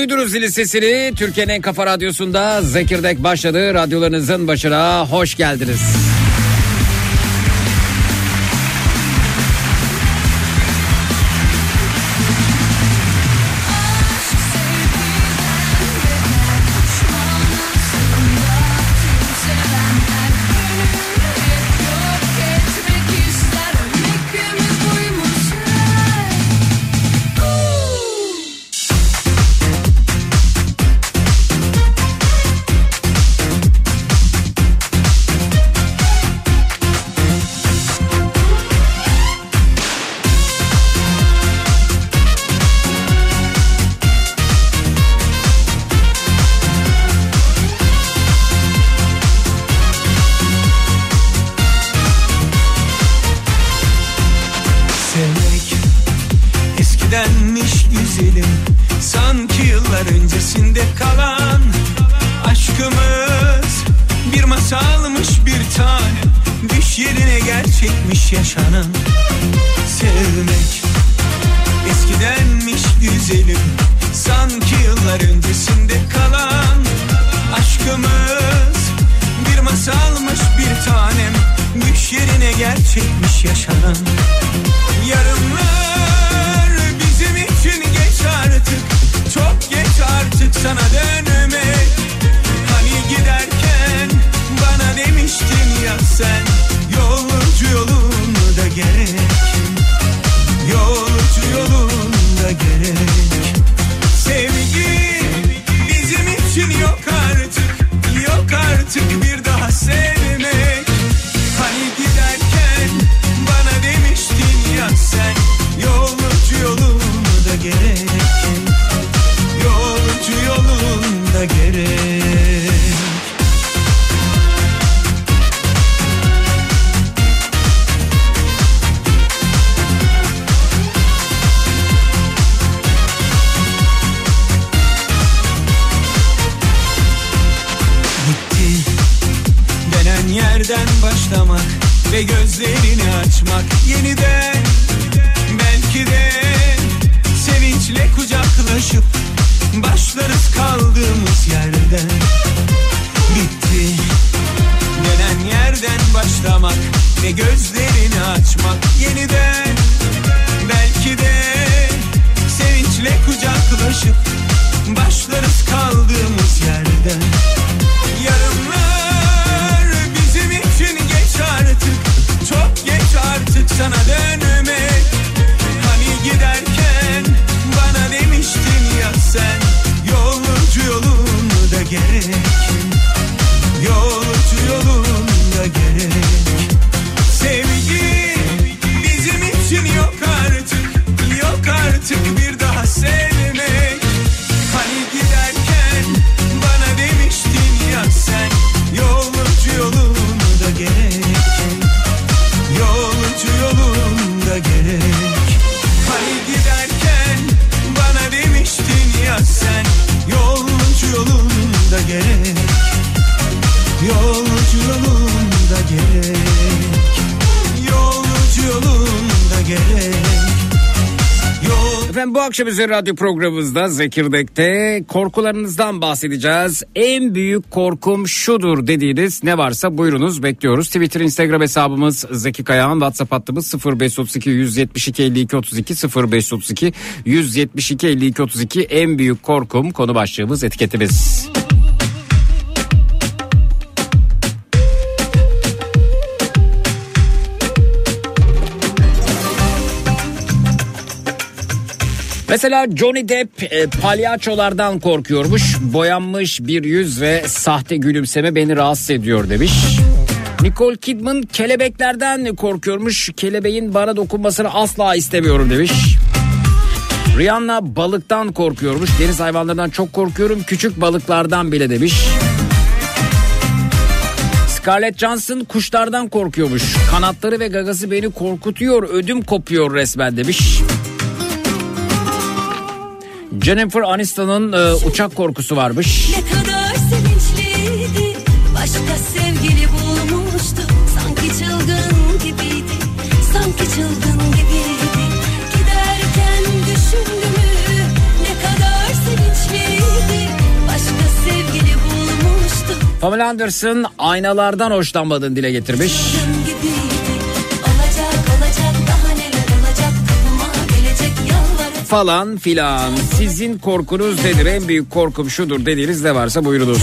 duydunuz zili sesini Türkiye'nin en kafa radyosunda Zekirdek başladı. Radyolarınızın başına hoş geldiniz. Başlamak ve gözlerini açmak yeniden. Belki de sevinçle kucaklaşıp başlarız kaldığımız yerden. Yarınlar bizim için geç artık Çok geç artık sana dönmek. Hani giderken bana demiştin ya sen Yolcu yolunda gerek? Yolcu yolunda gerek. Sevgi bizim için yok artık Yok artık Efendim bu akşam üzeri radyo programımızda Zekirdek'te korkularınızdan bahsedeceğiz. En büyük korkum şudur dediğiniz ne varsa buyurunuz bekliyoruz. Twitter, Instagram hesabımız Zeki Kayağan, WhatsApp hattımız 0532 172 52 32 0532 172 52 32 en büyük korkum konu başlığımız etiketimiz. Mesela Johnny Depp e, palyaçolardan korkuyormuş. Boyanmış bir yüz ve sahte gülümseme beni rahatsız ediyor demiş. Nicole Kidman kelebeklerden korkuyormuş. Kelebeğin bana dokunmasını asla istemiyorum demiş. Rihanna balıktan korkuyormuş. Deniz hayvanlarından çok korkuyorum. Küçük balıklardan bile demiş. Scarlett Johansson kuşlardan korkuyormuş. Kanatları ve gagası beni korkutuyor. Ödüm kopuyor resmen demiş. Jennifer Aniston'un e, uçak korkusu varmış. Ne kadar sevinçliydi. Başka sevgili bulmuştu. Sanki çılgın gibiydi. Sanki çılgın gibiydi. Giderken düşündü mü? Ne kadar sevinçliydi. Başka sevgili bulmuştu. Pamela Anderson aynalardan hoşlanmadığını dile getirmiş. Falan filan. Sizin korkunuz nedir? En büyük korkum şudur dediğiniz ne varsa buyurunuz.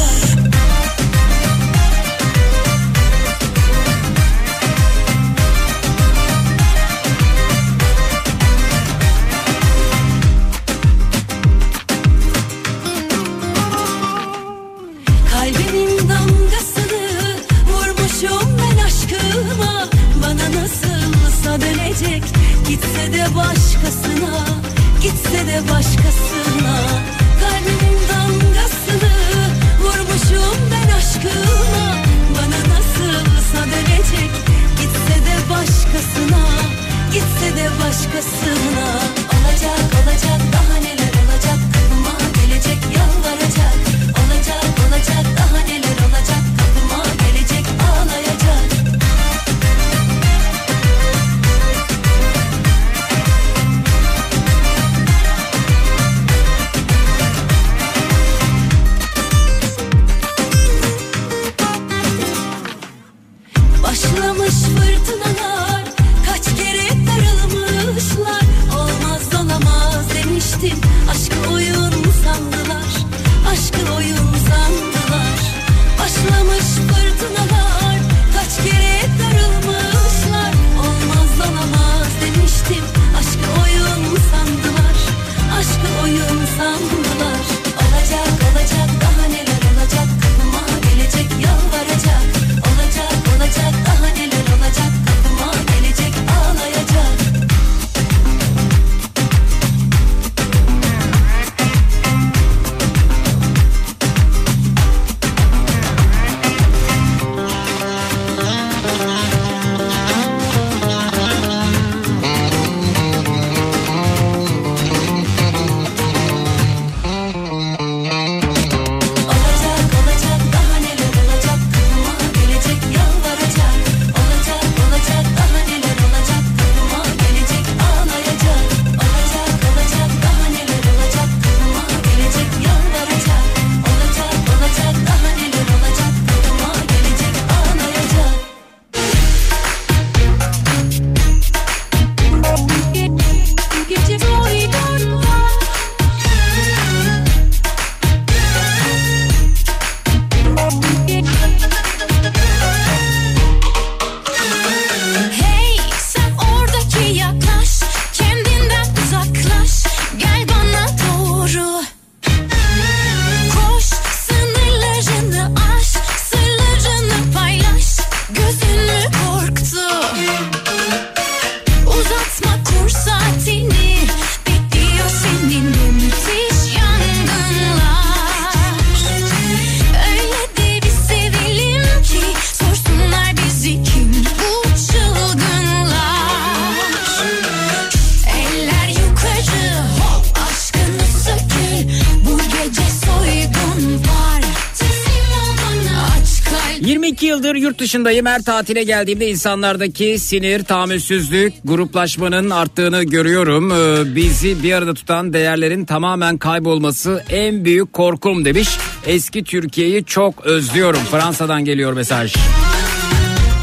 Yurt dışındayım. Her tatile geldiğimde insanlardaki sinir, tahammülsüzlük, gruplaşmanın arttığını görüyorum. Ee, bizi bir arada tutan değerlerin tamamen kaybolması en büyük korkum demiş. Eski Türkiye'yi çok özlüyorum. Fransa'dan geliyor mesaj.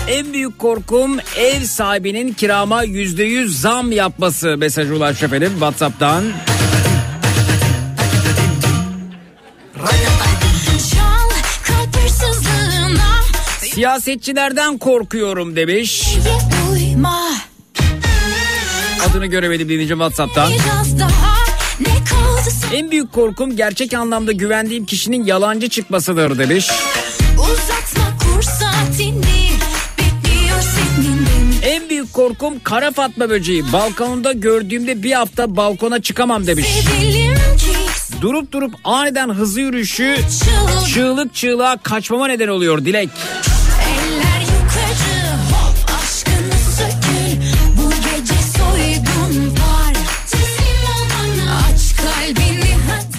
En büyük korkum ev sahibinin kirama yüzde yüz zam yapması mesajı ulaş efendim Whatsapp'tan. Siyasetçilerden korkuyorum demiş. Uyma Adını göremedim dinleyeceğim Whatsapp'tan. En büyük korkum gerçek anlamda güvendiğim kişinin yalancı çıkmasıdır demiş. En büyük korkum kara fatma böceği. Balkonda gördüğümde bir hafta balkona çıkamam demiş. Durup durup aniden hızlı yürüyüşü çığlık çığlığa kaçmama neden oluyor Dilek. Eller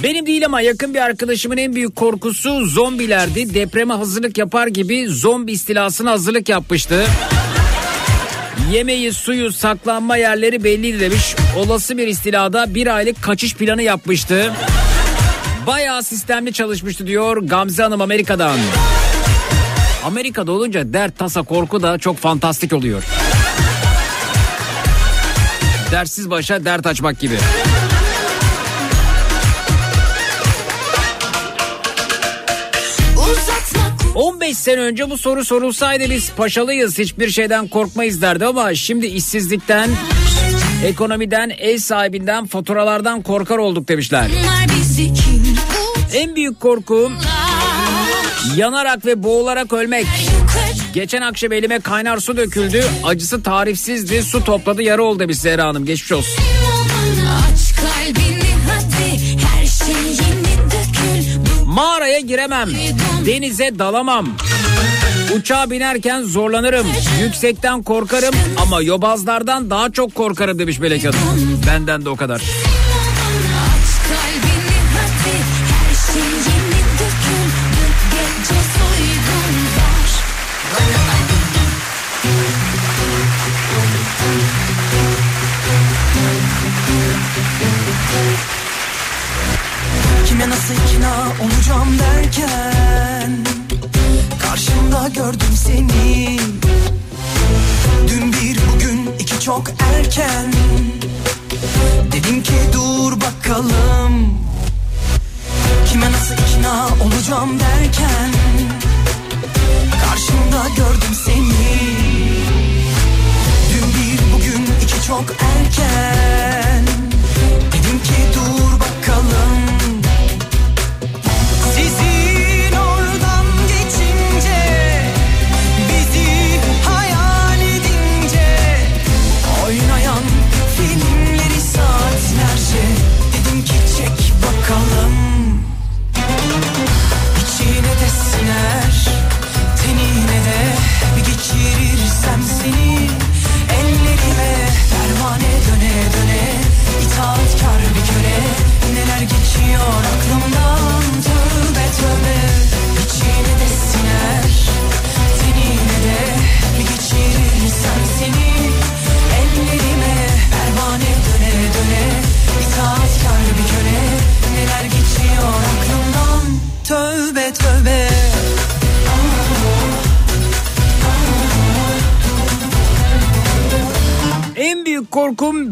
Benim değil ama yakın bir arkadaşımın en büyük korkusu zombilerdi. Depreme hazırlık yapar gibi zombi istilasına hazırlık yapmıştı. Yemeği, suyu, saklanma yerleri belliydi demiş. Olası bir istilada bir aylık kaçış planı yapmıştı. Bayağı sistemli çalışmıştı diyor Gamze Hanım Amerika'dan. Amerika'da olunca dert, tasa, korku da çok fantastik oluyor. Dersiz başa dert açmak gibi. 15 sene önce bu soru sorulsaydı biz paşalıyız hiçbir şeyden korkmayız derdi ama şimdi işsizlikten, ekonomiden, ev sahibinden, faturalardan korkar olduk demişler. En büyük korkum yanarak ve boğularak ölmek. Geçen akşam elime kaynar su döküldü. Acısı tarifsizdi. Su topladı yara oldu demiş Zehra Hanım. Geçmiş olsun. Mağaraya giremem. Denize dalamam. Uçağa binerken zorlanırım. Yüksekten korkarım ama yobazlardan daha çok korkarım demiş Melek Hanım. Benden de o kadar. Seni. Dün bir bugün iki çok erken. Dedim ki dur bakalım. Kime nasıl ikna olacağım derken. Karşımda gördüm seni. Dün bir bugün iki çok erken. Dedim ki dur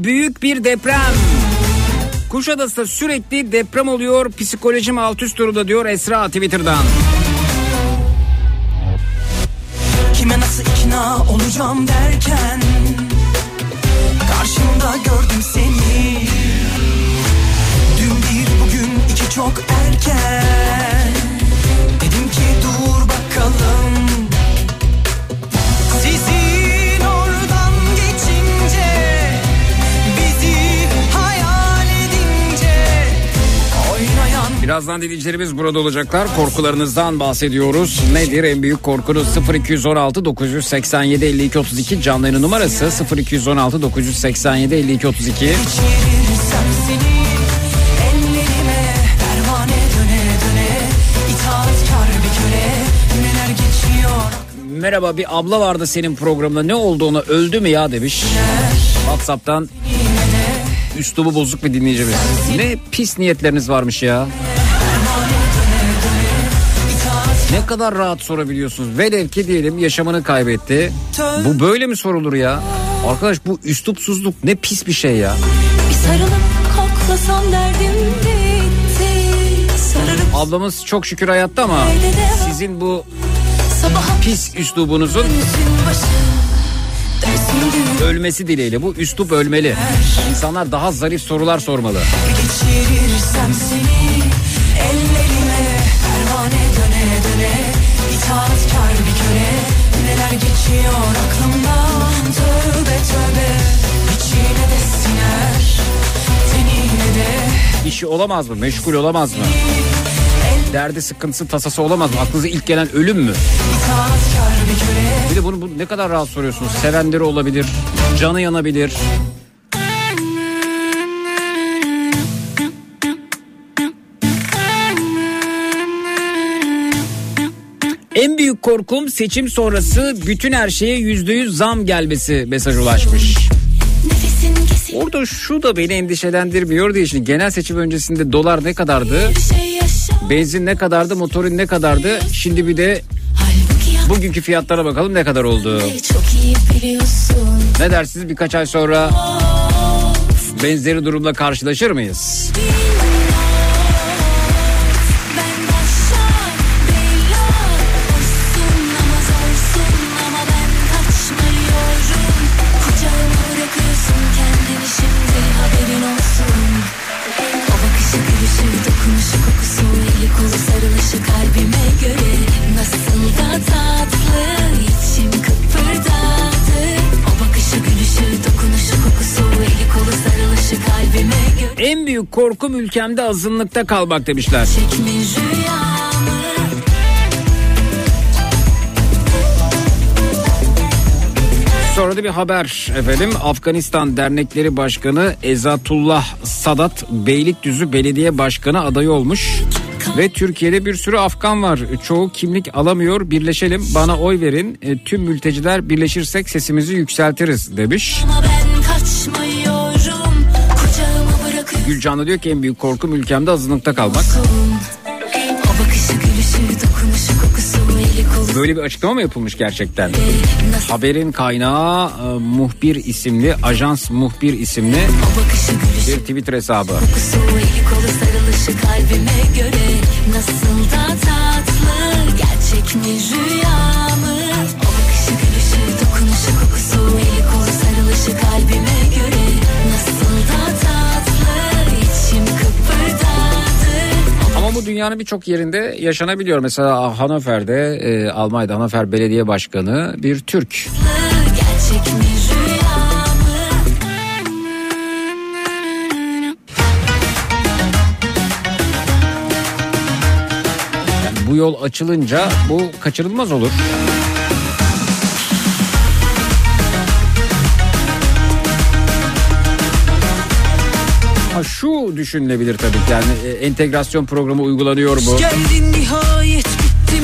büyük bir deprem. Kuşadası'da sürekli deprem oluyor. Psikolojim alt üst durumda diyor Esra Twitter'dan. Kime nasıl ikna olacağım derken Karşımda gördüm seni Dün bir bugün iki çok erken Birazdan dinleyicilerimiz burada olacaklar. Korkularınızdan bahsediyoruz. Nedir en büyük korkunuz? 0216 987 52 32 canlı yayın numarası 0216 987 52 32. Çevirirsem seni ellerime Pervane döne döne İtaatkar bir köle Neler geçiyor Merhaba bir abla vardı senin programda ne oldu ona öldü mü ya demiş. Whatsapp'tan üslubu bozuk bir dinleyicimiz. Ne pis niyetleriniz varmış ya. Ne kadar rahat sorabiliyorsunuz. Velev ki diyelim yaşamını kaybetti. Bu böyle mi sorulur ya? Arkadaş bu üslupsuzluk ne pis bir şey ya. Bir sarılıp koklasam derdim Ablamız çok şükür hayatta ama sizin bu pis üslubunuzun ölmesi dileğiyle bu üslup ölmeli. İnsanlar daha zarif sorular sormalı. Geçirirsem seni ellerime Pervane döne döne İtaatkar bir köle Neler geçiyor aklımdan Tövbe tövbe İçine de siner Tenine de İşi olamaz mı? Meşgul olamaz mı? Derdi sıkıntısı tasası olamaz mı? Aklınıza ilk gelen ölüm mü? Bir de bunu bu ne kadar rahat soruyorsunuz. Sevenleri olabilir, canı yanabilir. En büyük korkum seçim sonrası bütün her şeye yüzde yüz zam gelmesi mesaj ulaşmış. Orada şu da beni endişelendirmiyor diye şimdi genel seçim öncesinde dolar ne kadardı? Benzin ne kadardı? Motorun ne kadardı? Şimdi bir de bugünkü fiyatlara bakalım ne kadar oldu? Ne dersiniz birkaç ay sonra benzeri durumla karşılaşır mıyız? Ben korkum ülkemde azınlıkta kalmak demişler. Sonra da bir haber efendim. Afganistan Dernekleri Başkanı Ezatullah Sadat Beylikdüzü Belediye Başkanı adayı olmuş. Ve Türkiye'de bir sürü Afgan var. Çoğu kimlik alamıyor. Birleşelim bana oy verin. E, Tüm mülteciler birleşirsek sesimizi yükseltiriz demiş. Ama ben kaçmıyorum Kucağıma bırakıyorsun Gülcan da diyor ki en büyük korkum ülkemde azınlıkta kalmak. Böyle bir açıklama mı yapılmış gerçekten? Haberin kaynağı e, muhbir isimli, ajans muhbir isimli bir Twitter hesabı. Nasıl dünyanın birçok yerinde yaşanabiliyor. Mesela Hanöfer'de, e, Almanya'da Hanöfer Belediye Başkanı bir Türk. Gerçek mi? Bu yol açılınca bu kaçırılmaz olur. Ha şu düşünülebilir tabii ki yani e, entegrasyon programı uygulanıyor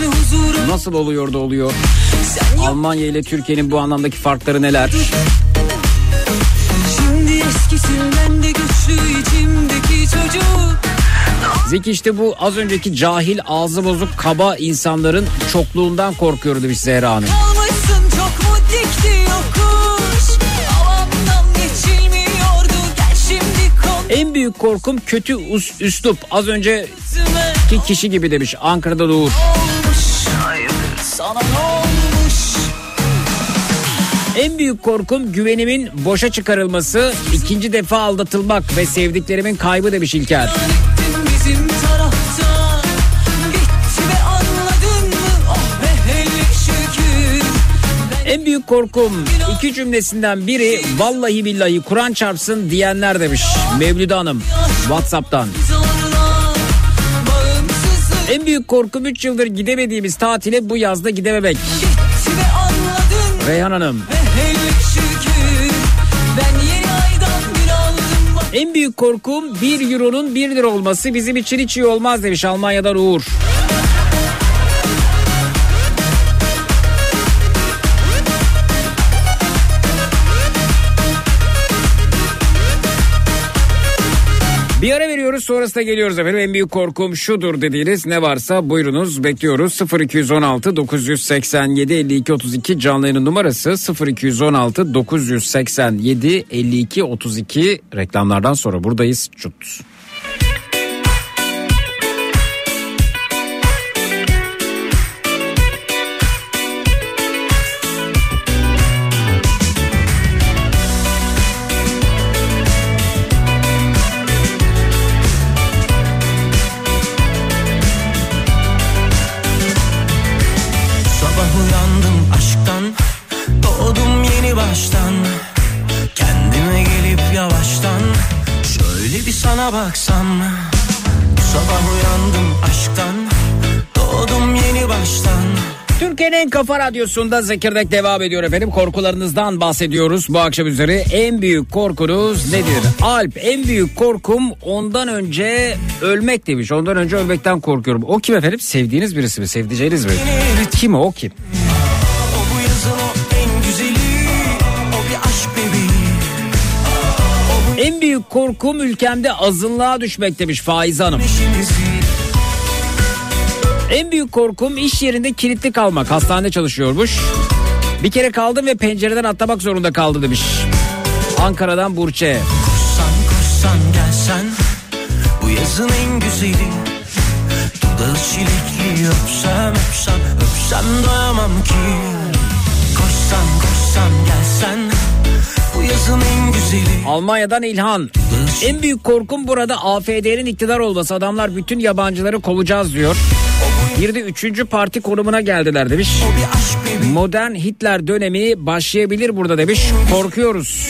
huzura Nasıl oluyor da oluyor? Almanya ile Türkiye'nin bu anlamdaki farkları neler? şimdi eskisinden de güçlü içimdeki çocuk Zeki işte bu az önceki cahil ağzı bozuk kaba insanların çokluğundan korkuyor demiş Zehra Hanım. Büyük korkum kötü us, üslup. Az önceki kişi gibi demiş Ankara'da Doğur. Sana ne olmuş En büyük korkum güvenimin boşa çıkarılması, ikinci defa aldatılmak ve sevdiklerimin kaybı demiş İlker. Büyük korkum iki cümlesinden biri vallahi billahi Kur'an çarpsın diyenler demiş Mevlüde Hanım Whatsapp'tan. En büyük korkum 3 yıldır gidemediğimiz tatile bu yazda gidememek. Reyhan Hanım. En büyük korkum 1 euronun 1 lira olması bizim için hiç iyi olmaz demiş Almanya'dan Uğur. Veriyoruz sonrasında geliyoruz efendim. En büyük korkum şudur dediğiniz ne varsa buyurunuz bekliyoruz. 0216 987 52 32 canlı yayının numarası 0216 987 52 32 reklamlardan sonra buradayız. Çut. Aşktan Doğdum yeni baştan Kendime gelip yavaştan Şöyle bir sana baksam Sabah uyandım aşktan Doğdum yeni baştan Türkiye'nin en kafa radyosunda Zekirdek devam ediyor efendim. Korkularınızdan bahsediyoruz bu akşam üzeri. En büyük korkunuz nedir? Alp en büyük korkum ondan önce ölmek demiş. Ondan önce ölmekten korkuyorum. O kim efendim? Sevdiğiniz birisi mi? Sevdiceğiniz mi? Kim? O kim? Büyük korkum ülkemde azınlığa düşmek demiş Faiz Hanım. En büyük korkum iş yerinde kilitli kalmak. Hastanede çalışıyormuş. Bir kere kaldım ve pencereden atlamak zorunda kaldı demiş. Ankara'dan Burçe. Koşsan koşsan gelsen Bu yazın en güzeli Dudağı çilekli öpsem öpsem öpsem doyamam ki Koşsan koşsan gelsen Almanya'dan İlhan. En büyük korkum burada AFD'nin iktidar olması. Adamlar bütün yabancıları kovacağız diyor. Bir de üçüncü parti konumuna geldiler demiş. Modern Hitler dönemi başlayabilir burada demiş. Korkuyoruz.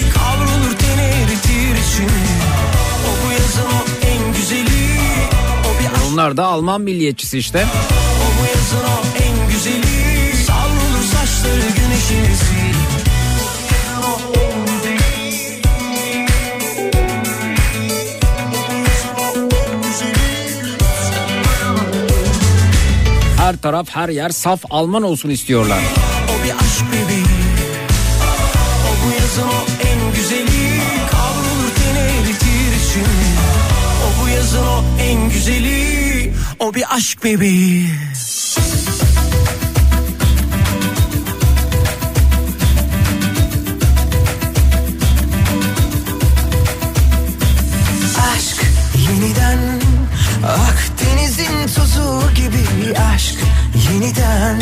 Onlar da Alman milliyetçisi işte. O bu yazın o en güzeli Savrulur saçları güneşin izi Her taraf her yer saf Alman olsun istiyorlar. O bir aşk bebeği. O bu yazın o en güzeli. Kavrulur teni eritir O bu yazın o en güzeli. O bir aşk bebeği aşk yeniden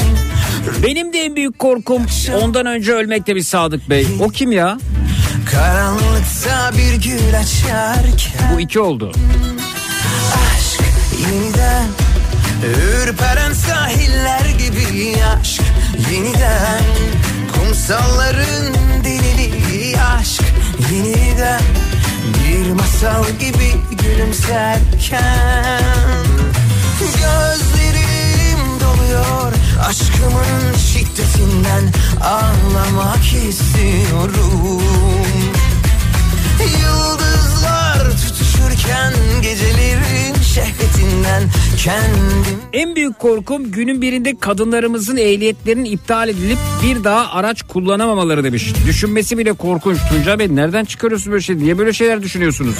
Benim de en büyük korkum ondan önce ölmek demiş Sadık Bey. O kim ya? Karanlıkta bir gül açarken Bu iki oldu. Aşk yeniden Ürperen sahiller gibi aşk yeniden Kumsalların deliliği aşk yeniden Bir masal gibi gülümserken Gözlerim doluyor aşkımın şiddetinden Ağlamak istiyorum Yıldızlar tutuşurken gecelerin şehvetinden kendim En büyük korkum günün birinde kadınlarımızın ehliyetlerinin iptal edilip bir daha araç kullanamamaları demiş. Düşünmesi bile korkunç. Tuncay Bey nereden çıkarıyorsun böyle şey? Niye böyle şeyler düşünüyorsunuz?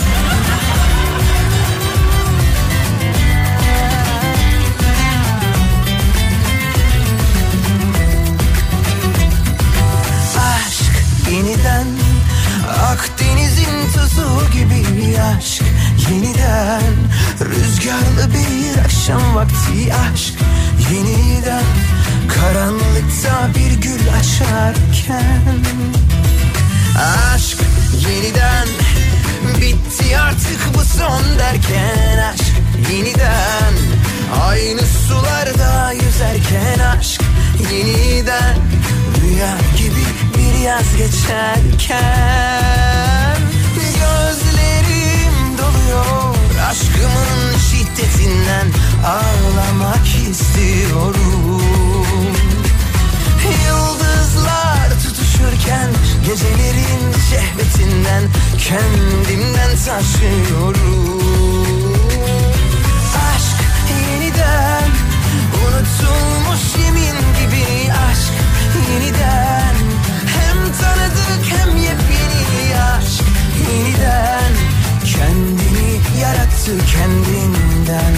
Bir yaz geçerken Gözlerim doluyor aşkımın şiddetinden Ağlamak istiyorum. Yıldızlar tutuşurken Gecelerin şehvetinden Kendimden taşıyorum. Aşk yeniden Unutulmuş yemin gibi aşk yeniden tanıdık hem yepyeni aşk. Yeniden Kendini yarattı kendinden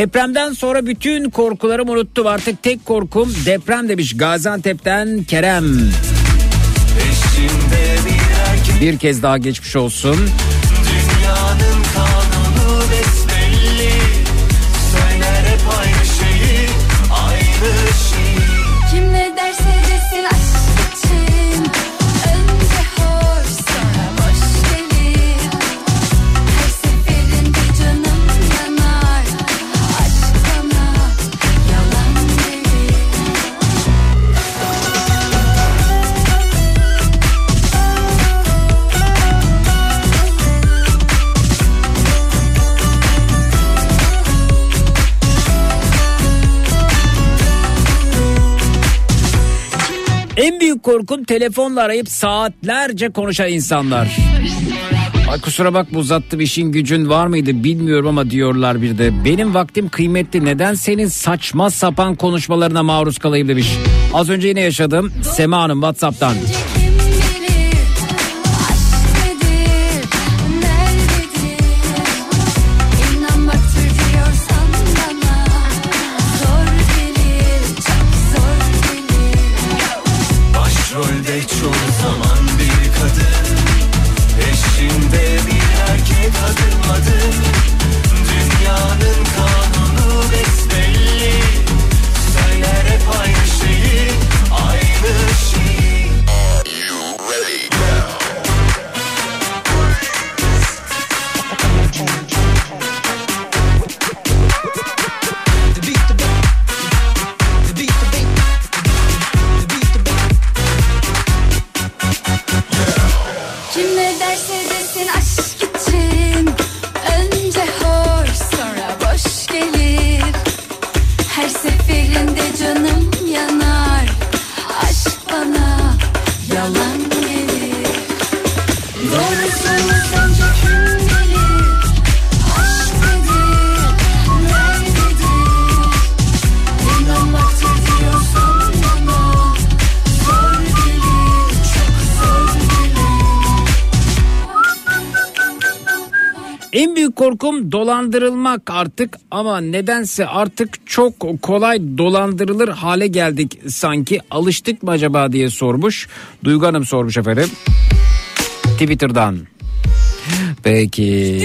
Depremden sonra bütün korkularımı unuttum artık tek korkum deprem demiş Gaziantep'ten Kerem. Bir kez daha geçmiş olsun. Korkum telefonla arayıp saatlerce konuşan insanlar. Ay kusura bakma uzattım işin gücün var mıydı bilmiyorum ama diyorlar bir de. Benim vaktim kıymetli neden senin saçma sapan konuşmalarına maruz kalayım demiş. Az önce yine yaşadım Sema Hanım Whatsapp'tan. Dolandırılmak artık ama nedense artık çok kolay dolandırılır hale geldik sanki. Alıştık mı acaba diye sormuş. Duygu Hanım sormuş efendim. Twitter'dan. Peki.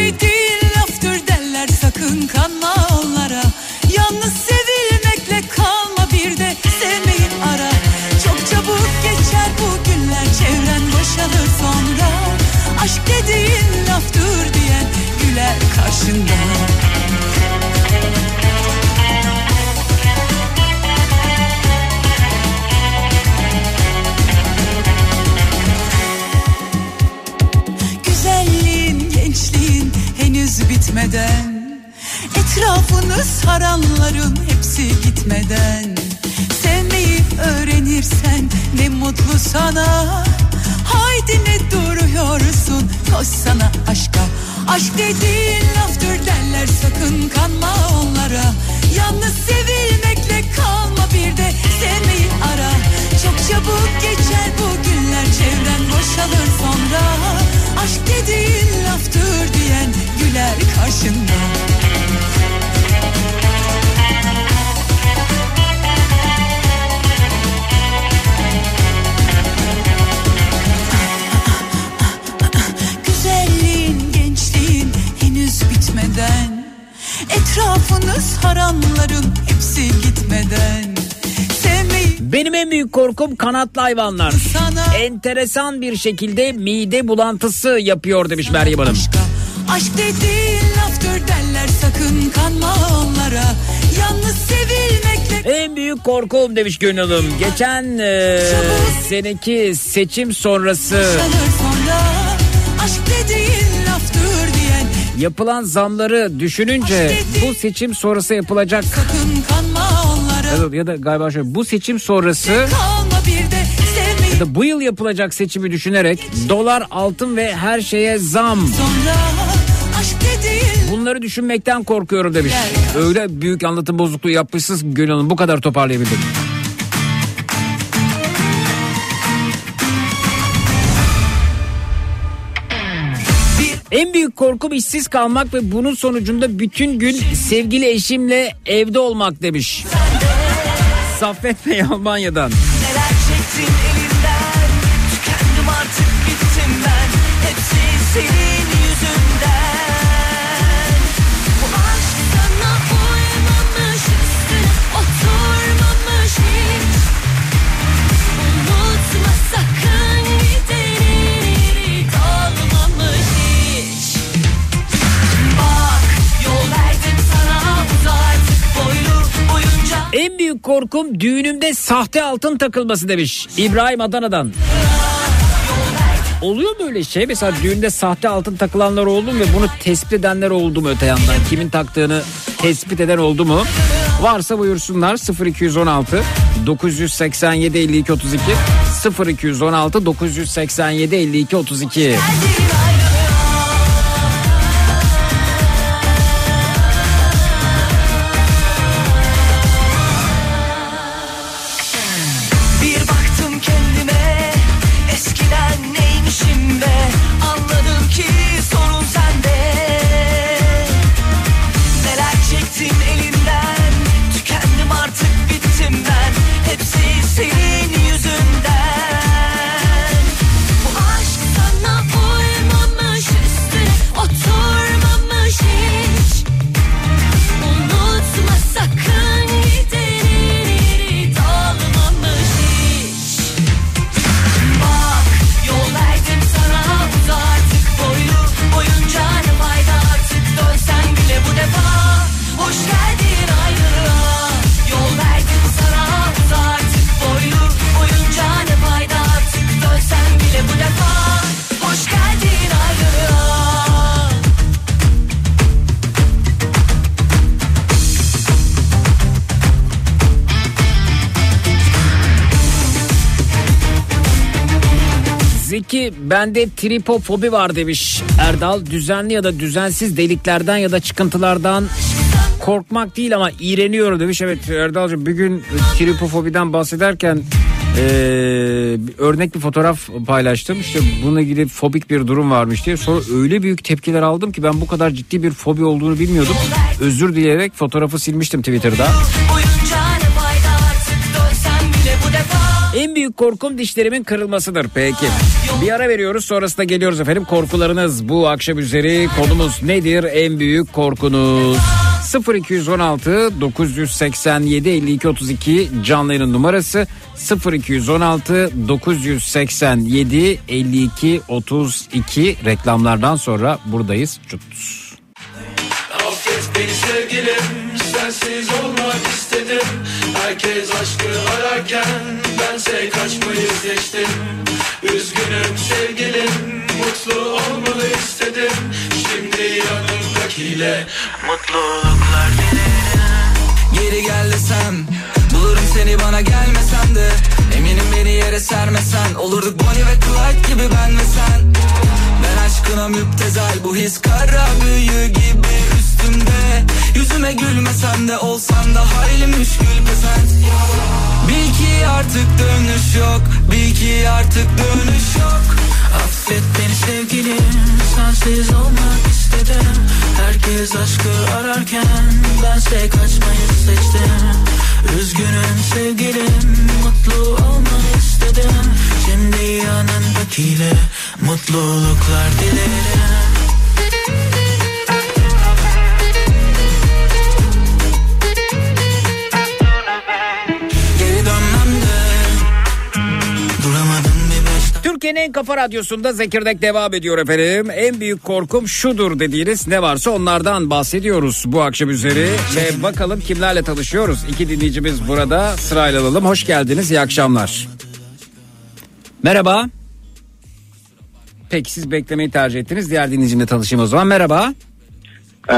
Bitmeden Etrafını saranların hepsi gitmeden. Sevmeyi öğrenirsen ne mutlu sana. Haydi ne duruyorsun koşsana aşka. Aşk dediğin laftır derler sakın kanma onlara. Yalnız sevilmekle kalma bir de sevmeyi ara Çok çabuk geçer bu günler çevren boşalır sonra. Aşk dediğin laftır diyen güler karşında. Güzelliğin, gençliğin henüz bitmeden. Etrafını saranların hepsi gitmeden Benim en büyük korkum kanatlı hayvanlar. sana Enteresan bir şekilde mide bulantısı yapıyor demiş Meryem Hanım. Aşk dediğin laftır derler sakın kanma onlara Yalnız sevilmekle En büyük korkum demiş Gönül Hanım. Geçen e, seneki seçim sonrası sonra Aşk dediğin laftır diyen yapılan zamları düşününce bu seçim sonrası yapılacak sakın kanma onlara ya da, galiba şöyle bu seçim sonrası ya da bu yıl yapılacak seçimi düşünerek dolar, altın ve her şeye zam. Bunları düşünmekten korkuyorum demiş. Öyle büyük anlatım bozukluğu yapmışsınız Gönül Hanım bu kadar toparlayabildim. En büyük korkum işsiz kalmak ve bunun sonucunda bütün gün sevgili eşimle evde olmak demiş. Saffet Bey Almanya'dan. Büyük korkum düğünümde sahte altın takılması demiş. İbrahim Adana'dan. Oluyor mu öyle şey? Mesela düğünde sahte altın takılanlar oldu mu ve bunu tespit edenler oldu mu öte yandan? Kimin taktığını tespit eden oldu mu? Varsa buyursunlar 0216 987 52 32 0216 987 52 32 bende tripofobi var demiş Erdal. Düzenli ya da düzensiz deliklerden ya da çıkıntılardan korkmak değil ama iğreniyorum demiş. Evet Erdal'cığım bir gün tripofobiden bahsederken bir örnek bir fotoğraf paylaştım. İşte bununla ilgili fobik bir durum varmış diye. Sonra öyle büyük tepkiler aldım ki ben bu kadar ciddi bir fobi olduğunu bilmiyordum. Özür dileyerek fotoğrafı silmiştim Twitter'da. Boyunca En büyük korkum dişlerimin kırılmasıdır. Peki. Bir ara veriyoruz sonrasında geliyoruz efendim. Korkularınız bu akşam üzeri konumuz nedir? En büyük korkunuz. 0216 987 52 32 canlı numarası 0216 987 52 32 reklamlardan sonra buradayız. Çutuz. Affet beni sevgilim Sensiz olmak istedim Herkes aşkı ararken Bense kaçmayı seçtim Üzgünüm sevgilim Mutlu olmanı istedim. Şimdi yanımdaki takiyle Mutluluklar dilerim. Geri gel desem Bulurum seni bana gelmesen de. Eminim beni yere sermesen Olurduk Bonnie ve Clyde gibi ben ve sen. Ben aşkına müptezel Bu his kara büyü gibi üstümde Yüzüme gülmesen de olsan da hayli müşkül pesent Bil ki artık dönüş yok Bil ki artık dönüş yok. Affet beni sevgilim Sensiz olmak istedim. Herkes aşkı ararken Bense kaçmayı seçtim. Üzgünüm sevgilim Mutlu olmanı istedim. Şimdi yanındakiyle Mutluluklar dilerim en kafa radyosunda Zekirdek devam ediyor efendim. En büyük korkum şudur dediğiniz ne varsa onlardan bahsediyoruz bu akşam üzeri. Ve bakalım kimlerle tanışıyoruz. İki dinleyicimiz burada sırayla alalım. Hoş geldiniz iyi akşamlar. Merhaba. Peki siz beklemeyi tercih ettiniz. Diğer dinleyicimle tanışayım o zaman. Merhaba. Ee,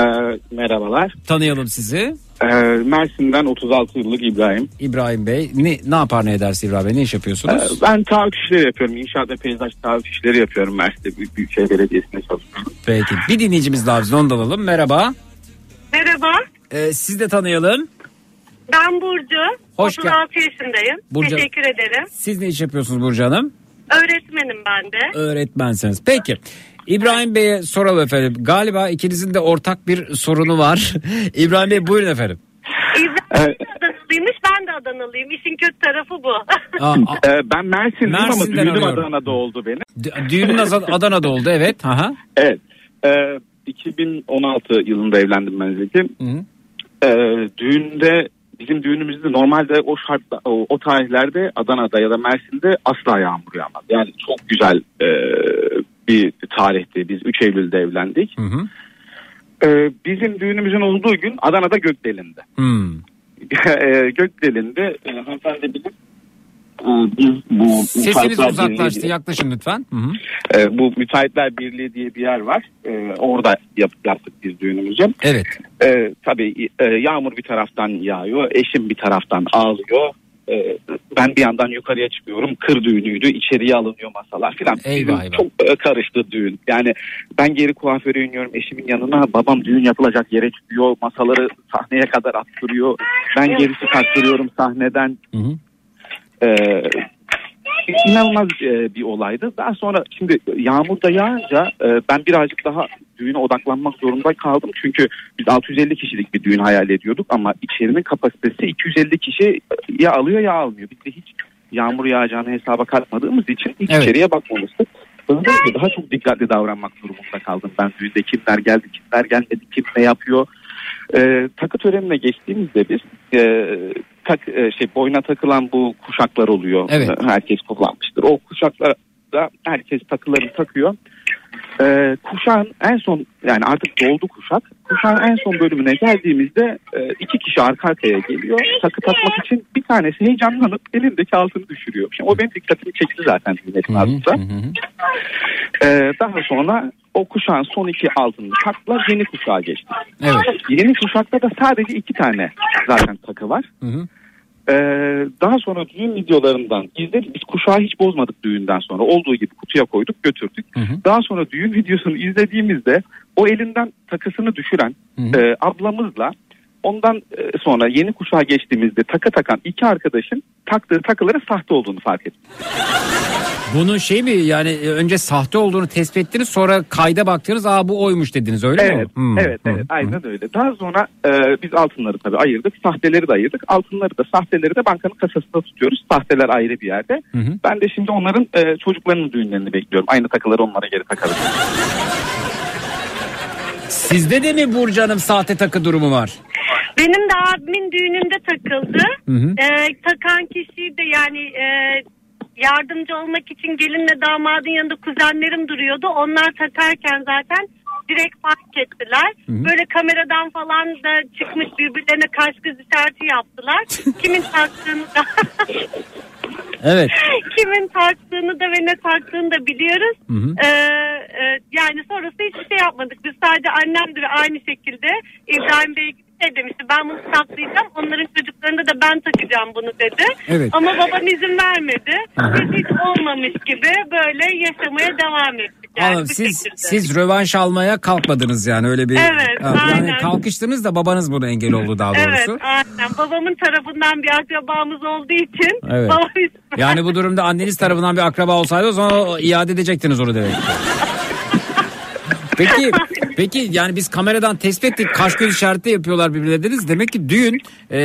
merhabalar. Tanıyalım sizi. Ee, Mersin'den 36 yıllık İbrahim. İbrahim Bey. Ne, ne yapar ne ederse İbrahim Bey? Ne iş Ee, yapıyorsunuz? ben taahhüt işleri yapıyorum. İnşaat ve peyzaj taahhüt işleri yapıyorum. Mersin'de Büyük, Büyükşehir Belediyesi'nde çalışıyorum. Peki. Bir dinleyicimiz daha bizde onu da alalım. Merhaba. Merhaba, Ee, siz de tanıyalım. ben Burcu. Hoş 36 yaşındayım. Burcu- Teşekkür ederim. Siz ne iş yapıyorsunuz Burcu Hanım? Öğretmenim ben de. Öğretmensiniz. Peki. İbrahim Bey'e soralım efendim. Galiba ikinizin de ortak bir sorunu var. İbrahim Bey buyurun efendim. İbrahim Adanalıymış, ben de Adanalıyım. İşin kötü tarafı bu. Aa, a- Ee, ben Mersin'deyim ama düğünüm arıyorum. Adana'da oldu benim. d- düğünün Ad- Adana'da oldu evet. Aha. Evet. Ee, 2016 yılında evlendim ben Zeki. Hı hı. Ee, düğünde bizim düğünümüzde normalde o şartla o, o tarihlerde Adana'da ya da Mersin'de asla yağmur yağmaz. Yani çok güzel e, bir tarihti. Biz 3 Eylül'de evlendik. Hı hı. Ee, bizim düğünümüzün olduğu gün Adana'da Gökdelen'de. Hmm. e, Gökdelen'de e, hanımefendi bizim e, biz bu Sesiniz uzaklaştı Birliği- yaklaşın lütfen. Hı hı. e, bu Müteahhitler Birliği diye bir yer var. E, orada yap, yaptık biz düğünümüzü. Evet. E, tabii e, yağmur bir taraftan yağıyor, eşim bir taraftan ağlıyor. E, ben bir yandan yukarıya çıkıyorum. Kır düğünüydü. içeriye alınıyor masalar filan. Eyvah. Çok e, karıştı düğün. Yani ben geri kuaföre iniyorum eşimin yanına. Babam düğün yapılacak yere çıkıyor. Masaları sahneye kadar attırıyor. Ben gerisi taktırıyorum sahneden. Hı hı. Ee, inanılmaz e, bir olaydı. Daha sonra şimdi yağmur da yağınca e, ben birazcık daha düğüne odaklanmak zorunda kaldım. Çünkü biz 650 kişilik bir düğün hayal ediyorduk ama içerinin kapasitesi 250 kişi ya alıyor ya almıyor. Biz de hiç yağmur yağacağını hesaba katmadığımız için hiç Evet. içeriye bakmamıştık. Hızlı daha çok dikkatli davranmak durumunda kaldım. Ben düğünde kimler geldi, kimler gelmedi, kim ne yapıyor. Ee, takı törenine geçtiğimizde biz e, tak, e, şey boyuna takılan bu kuşaklar oluyor. Evet. Herkes kullanmıştır. O kuşaklarda herkes takılarını takıyor. Ee, kuşağın en son yani artık doldu kuşak. Kuşağın en son bölümüne geldiğimizde e, iki kişi arka arkaya geliyor. Takı takmak için bir tanesi heyecanlanıp elindeki altını düşürüyor. Şimdi o benim dikkatimi çekti zaten. Hı hı. Ee, daha sonra o kuşağın son iki altını taktılar yeni kuşağa geçti. Evet. Yeni kuşakta da sadece iki tane zaten takı var. Hı hı. Ee, daha sonra düğün videolarından izledik. Biz kuşağı hiç bozmadık düğünden sonra. Olduğu gibi kutuya koyduk götürdük. Hı hı. Daha sonra düğün videosunu izlediğimizde o elinden takısını düşüren Hı hı. e, ablamızla ondan e, sonra yeni kuşağa geçtiğimizde takı takan iki arkadaşın taktığı takıların sahte olduğunu fark ettik. Bunun şey mi yani e, önce sahte olduğunu tespit ettiniz sonra kayda baktınız aa bu oymuş dediniz öyle mi? Evet, Hmm. evet, Hı. evet, aynen öyle. Daha sonra e, biz altınları tabii ayırdık, sahteleri de ayırdık. Altınları da, sahteleri de bankanın kasasında tutuyoruz. Sahteler ayrı bir yerde. Hı hı. Ben de şimdi onların e, çocuklarının düğünlerini bekliyorum. Aynı takıları onlara geri takarız. Sizde de mi Burcu Hanım sahte takı durumu var? Benim de abimin düğününde takıldı. Hı hı. Ee, takan kişi de yani e, yardımcı olmak için gelinle damadın yanında kuzenlerim duruyordu. Onlar takarken zaten direkt fark ettiler. Böyle kameradan falan da çıkmış birbirlerine kaş göz işareti yaptılar. Kimin taktığını da Evet. kimin taktığını da ve ne taktığını da biliyoruz. Hı hı. Ee, e, yani sonrası hiçbir şey yapmadık. Biz sadece annemdir aynı şekilde İbrahim Bey şey demişti ben bunu saklayacağım onların çocuklarında da ben takacağım bunu dedi. Evet. Ama babam izin vermedi. Biz hiç olmamış gibi böyle yaşamaya devam ettik. Yani Anladım. Siz şekilde. siz rövanş almaya kalkmadınız yani öyle bir. Evet, yani aynen. kalkıştınız da babanız buna engel oldu daha Evet doğrusu. aynen babamın tarafından bir akrabamız olduğu için Evet. babam Yani bu durumda anneniz tarafından bir akraba olsaydı o zaman iade edecektiniz onu demek. ki. Peki peki yani biz kameradan tespit ettik kaş göz işareti yapıyorlar birbirine dediniz. Demek ki düğün e,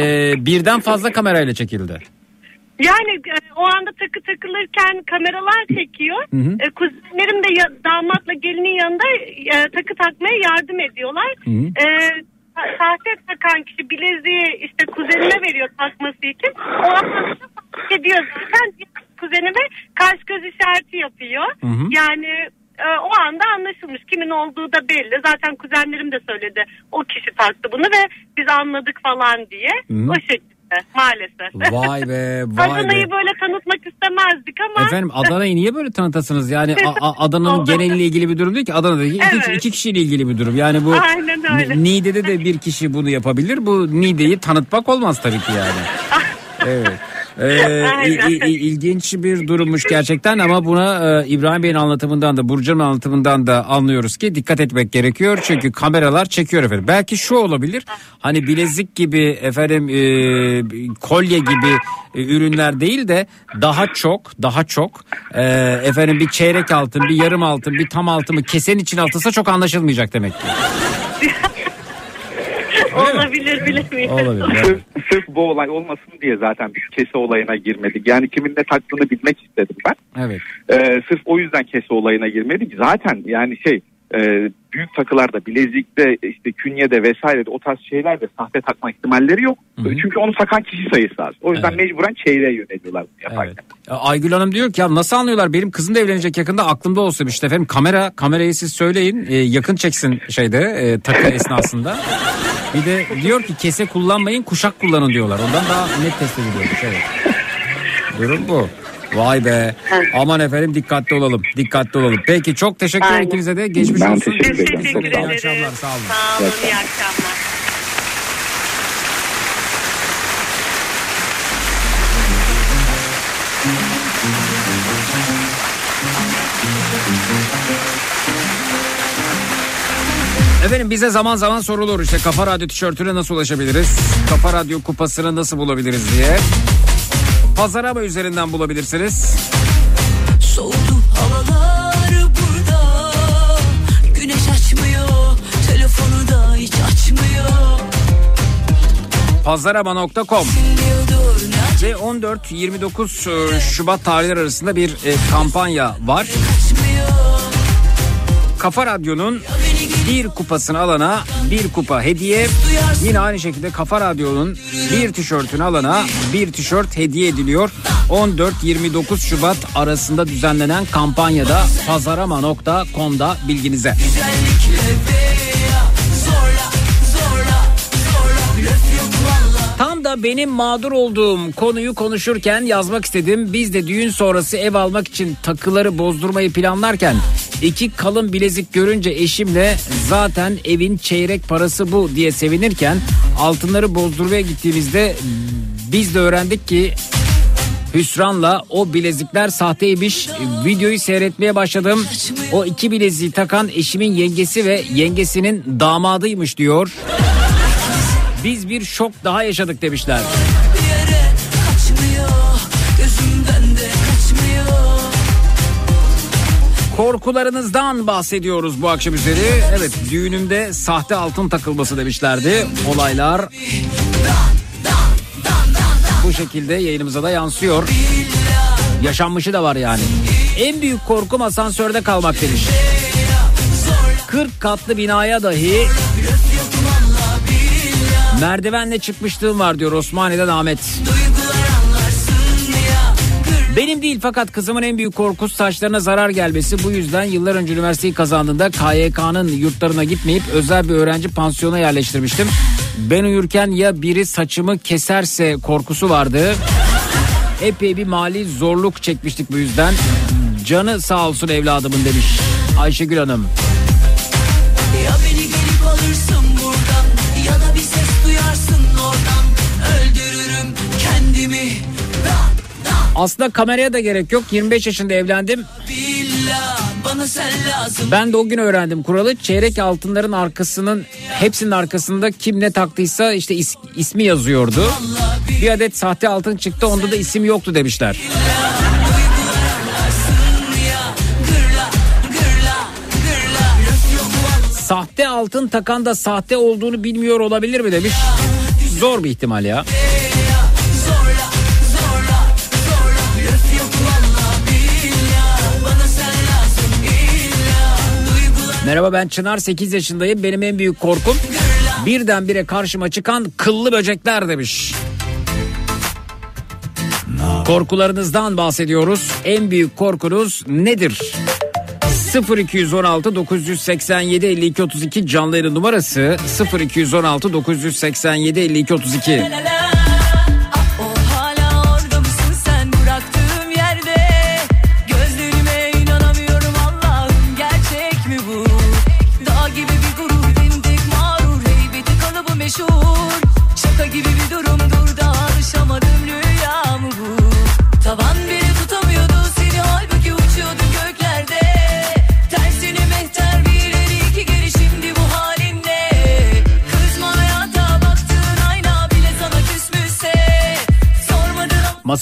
birden fazla kamerayla çekildi. Yani e, o anda takı takılırken kameralar çekiyor. E, kuzenlerim de ya- damatla gelinin yanında e, takı takmaya yardım ediyorlar. E, sa- sahte takan kişi bileziği işte kuzenine veriyor takması için. O anda ediyor zaten kuzenime kaş göz işareti yapıyor. Yani e, o anda anlaşılmış. Kimin olduğu da belli. Zaten kuzenlerim de söyledi. O kişi taktı bunu ve biz anladık falan diye. O şekilde maalesef. Vay be vay be. Adana'yı böyle tanıtmak istemezdik ama. Efendim Adana'yı niye böyle tanıtasınız? Yani Adana'nın geneliyle ilgili bir durum değil ki. Adana'daki iki, Evet. iki kişiyle ilgili bir durum. Yani bu Niğde'de de bir kişi bunu yapabilir. Bu Niğde'yi tanıtmak olmaz tabii ki yani. Evet. Ee, Aynen. i- i- ilginç bir durummuş gerçekten ama buna e, İbrahim Bey'in anlatımından da Burcu'nun anlatımından da anlıyoruz ki dikkat etmek gerekiyor. Çünkü kameralar çekiyor efendim. Belki şu olabilir hani bilezik gibi efendim e, kolye gibi e, ürünler değil de daha çok daha çok e, efendim bir çeyrek altın bir yarım altın bir tam altın kesen için altınsa çok anlaşılmayacak demek ki. Olabilir bilemiyorum. Olabilir. Sırf, sırf bu olay olmasın diye zaten biz kese olayına girmedik. Yani kimin ne taktığını bilmek istedim ben. Evet. Ee, sırf o yüzden kese olayına girmedik. Zaten yani şey e, büyük takılarda, bilezikte, işte künyede vesairede o tarz şeylerde sahte takma ihtimalleri yok. Çünkü onu takan kişi sayısı az. O yüzden Evet. mecburen çeyreğe yöneliyorlar bunu yaparken. Evet. Aygül Hanım diyor ki ya nasıl anlıyorlar benim kızım da evlenecek yakında aklımda olsun işte efendim kamera kamerayı siz söyleyin e, yakın çeksin şeyde e, takı esnasında. Bir de diyor ki kese kullanmayın kuşak kullanın diyorlar ondan daha net test ediliyormuş evet. Durum bu. Vay be. Aman efendim dikkatli olalım. Dikkatli olalım. Peki çok teşekkür ederim ikinize de. Geçmiş Ben olsun. teşekkür ederim. Teşekkür ederim. İyi akşamlar, sağ olun. Sağ olun iyi akşamlar. Efendim bize zaman zaman sorulur işte Kafa Radyo tişörtüne nasıl ulaşabiliriz? Kafa Radyo kupasını nasıl bulabiliriz diye. Pazarama üzerinden bulabilirsiniz. Soğudu havalar burada Güneş açmıyor Telefonu da hiç açmıyor Pazarama.com ve 14-29 Şubat tarihleri arasında bir e, kampanya var. Kafa Radyo'nun bir kupasını alana bir kupa hediye. Yine aynı şekilde Kafa Radyo'nun bir tişörtünü alana bir tişört hediye ediliyor. 14-29 Şubat arasında düzenlenen kampanyada pazarama.com'da bilginize. Tam da benim mağdur olduğum konuyu konuşurken yazmak istedim. Biz de düğün sonrası ev almak için takıları bozdurmayı planlarken iki kalın bilezik görünce eşimle zaten evin çeyrek parası bu diye sevinirken altınları bozdurmaya gittiğimizde biz de öğrendik ki hüsranla o bilezikler sahteymiş. Videoyu seyretmeye başladım. O iki bileziği takan eşimin yengesi ve yengesinin damadıymış diyor. Biz bir şok daha yaşadık demişler. Korkularınızdan bahsediyoruz bu akşam üzeri. Evet düğünümde sahte altın takılması demişlerdi. Olaylar bu şekilde yayınımıza da yansıyor. Yaşanmışı da var yani. En büyük korkum asansörde kalmak demiş. 40 katlı binaya dahi merdivenle çıkmışlığım var diyor Osmaniye'den Ahmet. Ya Benim değil fakat kızımın en büyük korkusu saçlarına zarar gelmesi. Bu yüzden yıllar önce üniversiteyi kazandığında KYK'nın yurtlarına gitmeyip özel bir öğrenci pansiyona yerleştirmiştim. Ben uyurken ya biri saçımı keserse korkusu vardı. Epey bir mali zorluk çekmiştik bu yüzden. Canı sağ olsun evladımın demiş Ayşegül Hanım. Ya beni gelip alırsın Aslında kameraya da gerek yok 25 yaşında evlendim Ben de o gün öğrendim kuralı. Çeyrek altınların arkasının hepsinin arkasında kim ne taktıysa işte is- ismi yazıyordu. Bir adet sahte altın çıktı onda da isim yoktu demişler. Sahte altın takan da sahte olduğunu bilmiyor olabilir mi demiş. Zor bir ihtimal ya. Merhaba ben Çınar 8 yaşındayım. Benim en büyük korkum birdenbire karşıma çıkan kıllı böcekler demiş. Korkularınızdan bahsediyoruz. En büyük korkunuz nedir? 0216 987 52 32 canlı numarası 0216 987 52 32.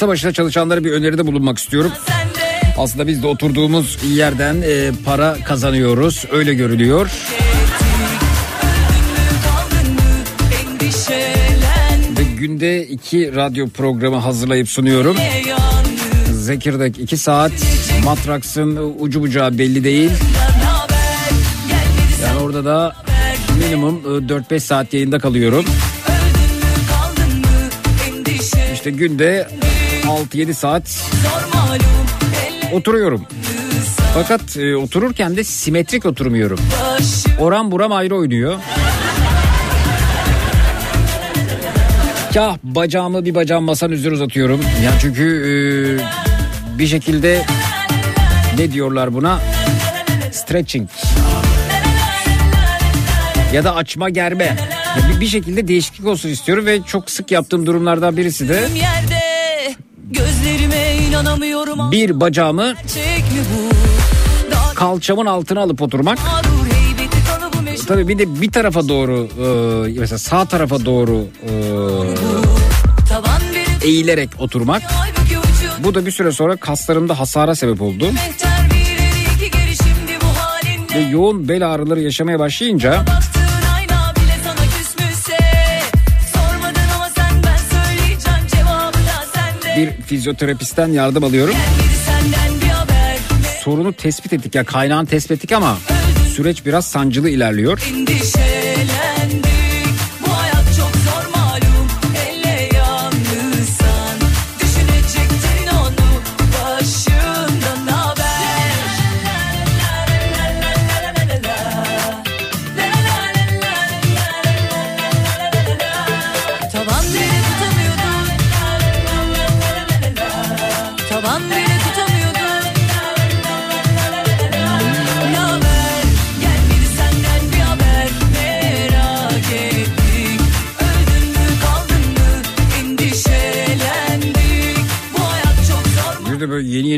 Masa başında çalışanlara bir öneride bulunmak istiyorum. Aslında biz de oturduğumuz yerden e, para kazanıyoruz. Öyle görülüyor. Ve günde iki radyo programı hazırlayıp sunuyorum. Zekirdek 2 saat. Matraks'ın ucu bucağı belli değil. Yani orada da minimum e, 4-5 saat yayında kalıyorum. İşte günde 6-7 saat oturuyorum. Fakat e, otururken de simetrik oturmuyorum. Oran buram ayrı oynuyor. Kah bacağımı bir bacağım masanın üzerine uzatıyorum. Ya çünkü e, bir şekilde ne diyorlar buna? Stretching. Ya da açma germe. Bir şekilde değişiklik olsun istiyorum ve çok sık yaptığım durumlardan birisi de yerde Gözlerime inanamıyorum bir bacağımı kalçamın altına alıp oturmak. Tabii bir de bir tarafa doğru e, mesela sağ tarafa doğru e, eğilerek oturmak. Bu da bir süre sonra kaslarımda hasara sebep oldu. Ve yoğun bel ağrıları yaşamaya başlayınca bir fizyoterapistten yardım alıyorum. Sorunu tespit ettik ya kaynağını tespit ettik ama süreç biraz sancılı ilerliyor. Endişelendik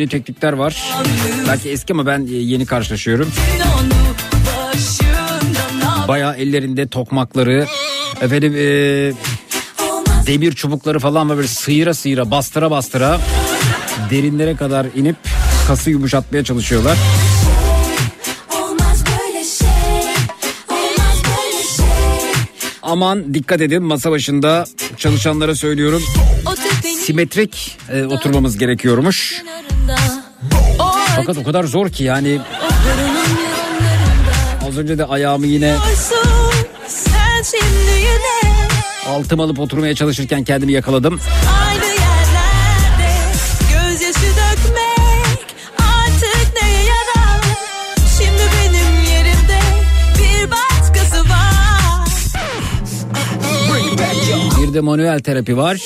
yeni teknikler var. Belki eski ama ben e, yeni karşılaşıyorum. Baya ellerinde tokmakları, efendim e, demir çubukları falan böyle sıyıra sıyıra bastıra bastıra derinlere kadar inip kası yumuşatmaya çalışıyorlar. Aman dikkat edin masa başında çalışanlara söylüyorum simetrik e, oturmamız gerekiyormuş. Fakat o kadar zor ki yani az önce de ayağımı yine altıma alıp oturmaya çalışırken kendimi yakaladım. Aynı yerlerde gözyaşı dökmek artık neye yarar? Şimdi benim yerimde bir başkası var. Bir de manuel terapi var.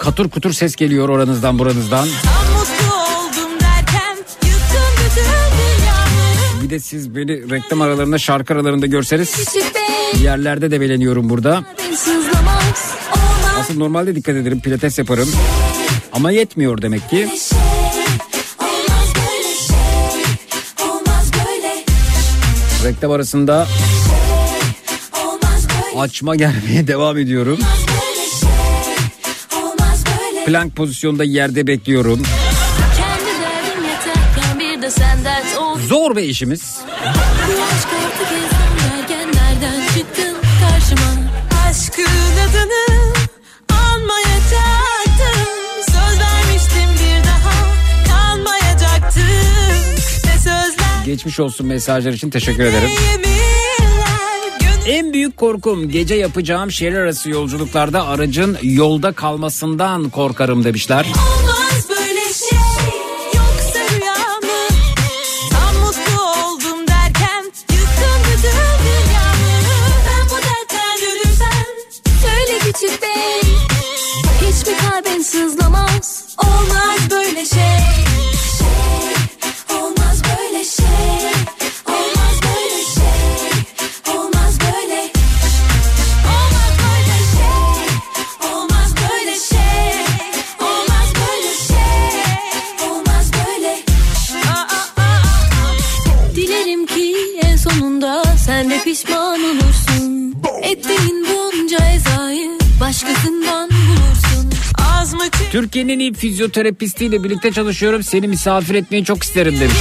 Katur kutur ses geliyor oranızdan buranızdan. Tam Bir de siz beni reklam aralarında şarkı aralarında görseniz yerlerde de beleniyorum burada. Aslında normalde dikkat ederim pilates yaparım. Ama yetmiyor demek ki. Reklam arasında açma gelmeye devam ediyorum. Plank pozisyonda yerde bekliyorum. Zor bir işimiz. Aşkın adını Söz vermiştim bir daha Ne sözler Geçmiş olsun mesajlar için teşekkür ederim. En büyük korkum gece yapacağım şehir arası yolculuklarda aracın yolda kalmasından korkarım demişler. Olmaz Türkiye'nin iyi fizyoterapistiyle birlikte çalışıyorum. Seni misafir etmeyi çok isterim demiş.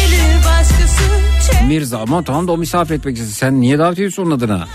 Mirza ama tamam da o misafir etmek istesin. Sen niye davet ediyorsun onun adına?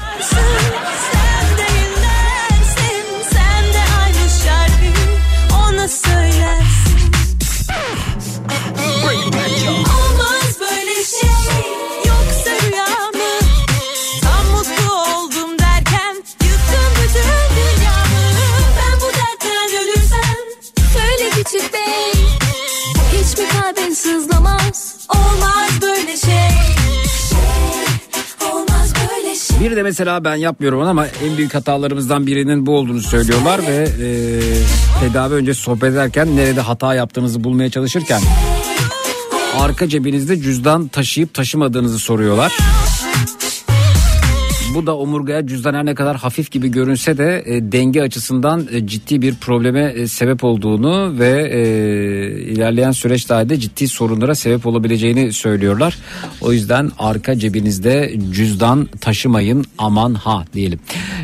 Bir de mesela ben yapmıyorum onu ama en büyük hatalarımızdan birinin bu olduğunu söylüyorlar ve e, tedavi önce sohbet ederken nerede hata yaptığınızı bulmaya çalışırken arka cebinizde cüzdan taşıyıp taşımadığınızı soruyorlar. Bu da omurgaya cüzdan her ne kadar hafif gibi görünse de e, denge açısından e, ciddi bir probleme e, sebep olduğunu ve e, ilerleyen süreç halinde ciddi sorunlara sebep olabileceğini söylüyorlar. O yüzden arka cebinizde cüzdan taşımayın aman ha diyelim.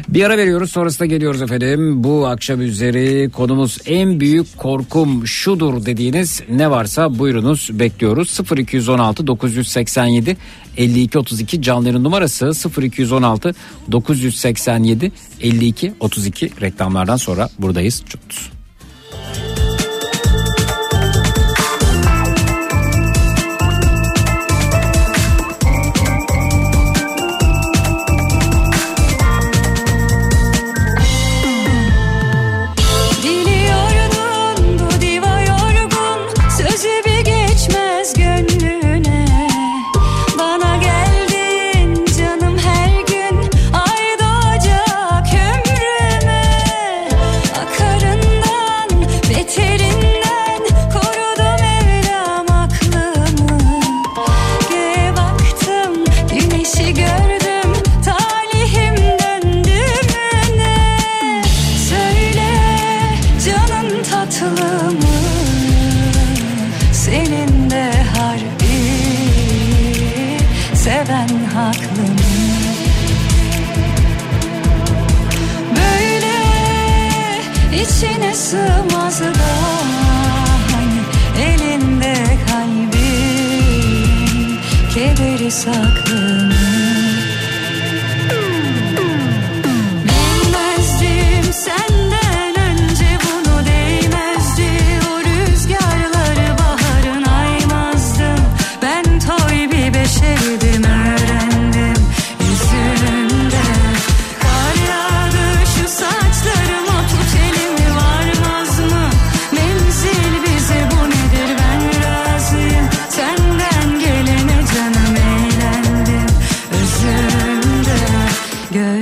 Bir ara veriyoruz sonrasında geliyoruz efendim. Bu akşam üzeri konumuz en büyük korkum şudur dediğiniz ne varsa buyurunuz bekliyoruz. 0216 987 52 32 canlıların numarası 0216 987 52 32 reklamlardan sonra buradayız. Çut.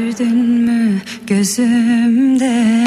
Gördün mü gözümde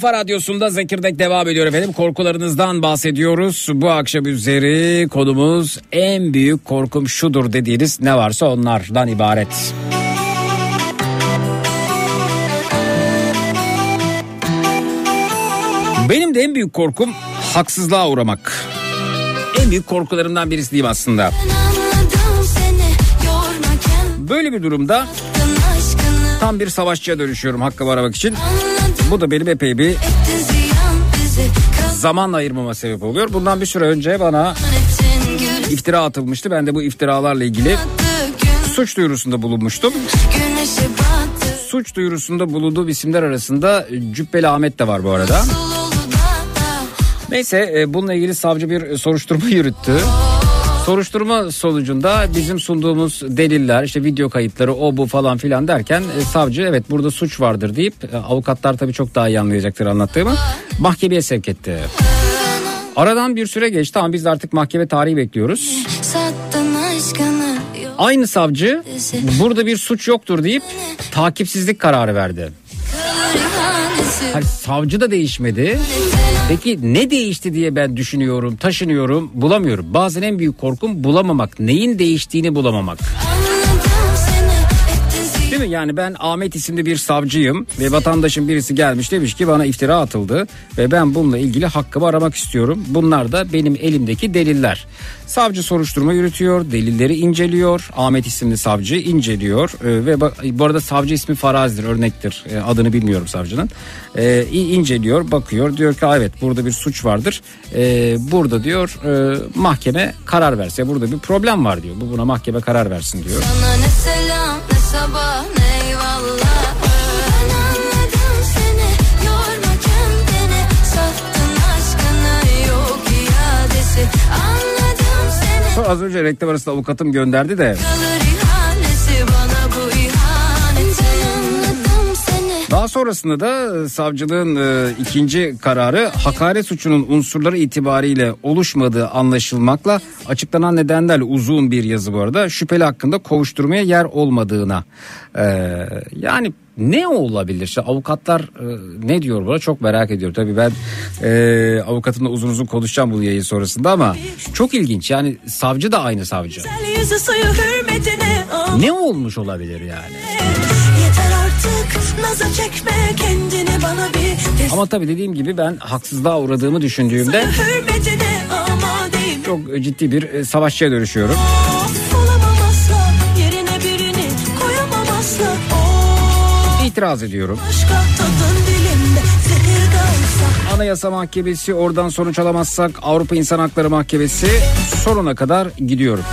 kafa radyosunda Zekirdek devam ediyor efendim. Korkularınızdan bahsediyoruz. Bu akşam üzeri konumuz en büyük korkum şudur dediğiniz ne varsa onlardan ibaret. Benim de en büyük korkum haksızlığa uğramak. En büyük korkularımdan birisi diyeyim aslında. Böyle bir durumda tam bir savaşçıya dönüşüyorum hakkımı aramak için. Bu da benim epey bir zaman ayırmama sebep oluyor. Bundan bir süre önce bana iftira atılmıştı. Ben de bu iftiralarla ilgili suç duyurusunda bulunmuştum. Suç duyurusunda bulunduğum isimler arasında Cübbeli Ahmet de var bu arada. Neyse e, bununla ilgili savcı bir soruşturma yürüttü. Soruşturma sonucunda bizim sunduğumuz deliller işte video kayıtları o bu falan filan derken e, savcı evet burada suç vardır deyip e, avukatlar tabii çok daha iyi anlayacaktır anlattığımı mahkemeye sevk etti. Aradan bir süre geçti ama biz de artık mahkeme tarihi bekliyoruz. Aynı savcı burada bir suç yoktur deyip takipsizlik kararı verdi. Hani savcı da değişmedi. Peki ne değişti diye ben düşünüyorum, taşınıyorum, bulamıyorum. Bazen en büyük korkum bulamamak. Neyin değiştiğini bulamamak. Değil mi? Yani ben Ahmet isimli bir savcıyım ve vatandaşın birisi gelmiş demiş ki bana iftira atıldı ve ben bununla ilgili hakkımı aramak istiyorum. Bunlar da benim elimdeki deliller. Savcı soruşturma yürütüyor, delilleri inceliyor. Ahmet isimli savcı inceliyor e, ve bu arada savcı ismi Farazi'dir, örnektir. E, adını bilmiyorum savcının. E, i- inceliyor, bakıyor. Diyor ki "Aa, evet burada bir suç vardır. E, burada diyor e, mahkeme karar verse burada bir problem var diyor. Bu buna mahkeme karar versin diyor. Sana ne selam ne sabah ne eyvallah. Ben anladım seni yorma kendini. Sattın aşkını yok iadesi. Anladım seni. Az önce reklam arasında avukatım gönderdi de. Kalır Daha sonrasında da e, savcılığın e, ikinci kararı hakaret suçunun unsurları itibariyle oluşmadığı anlaşılmakla açıklanan nedenlerle uzun bir yazı bu arada şüpheli hakkında kovuşturmaya yer olmadığına. E, yani ne olabilir? İşte avukatlar e, ne diyor buna çok merak ediyorum. Tabii ben e, avukatımla uzun uzun konuşacağım bu yayın sonrasında ama çok ilginç. Yani savcı da aynı savcı. Ne olmuş olabilir yani? Yeter artık naza çekme kendini bana bir Ama tabii dediğim gibi ben haksızlığa uğradığımı düşündüğümde çok ciddi bir e, savaşçıya dönüşüyorum. İtiraz ediyorum. Anayasa Mahkemesi oradan sonuç alamazsak Avrupa İnsan Hakları Mahkemesi sonuna kadar gidiyorum.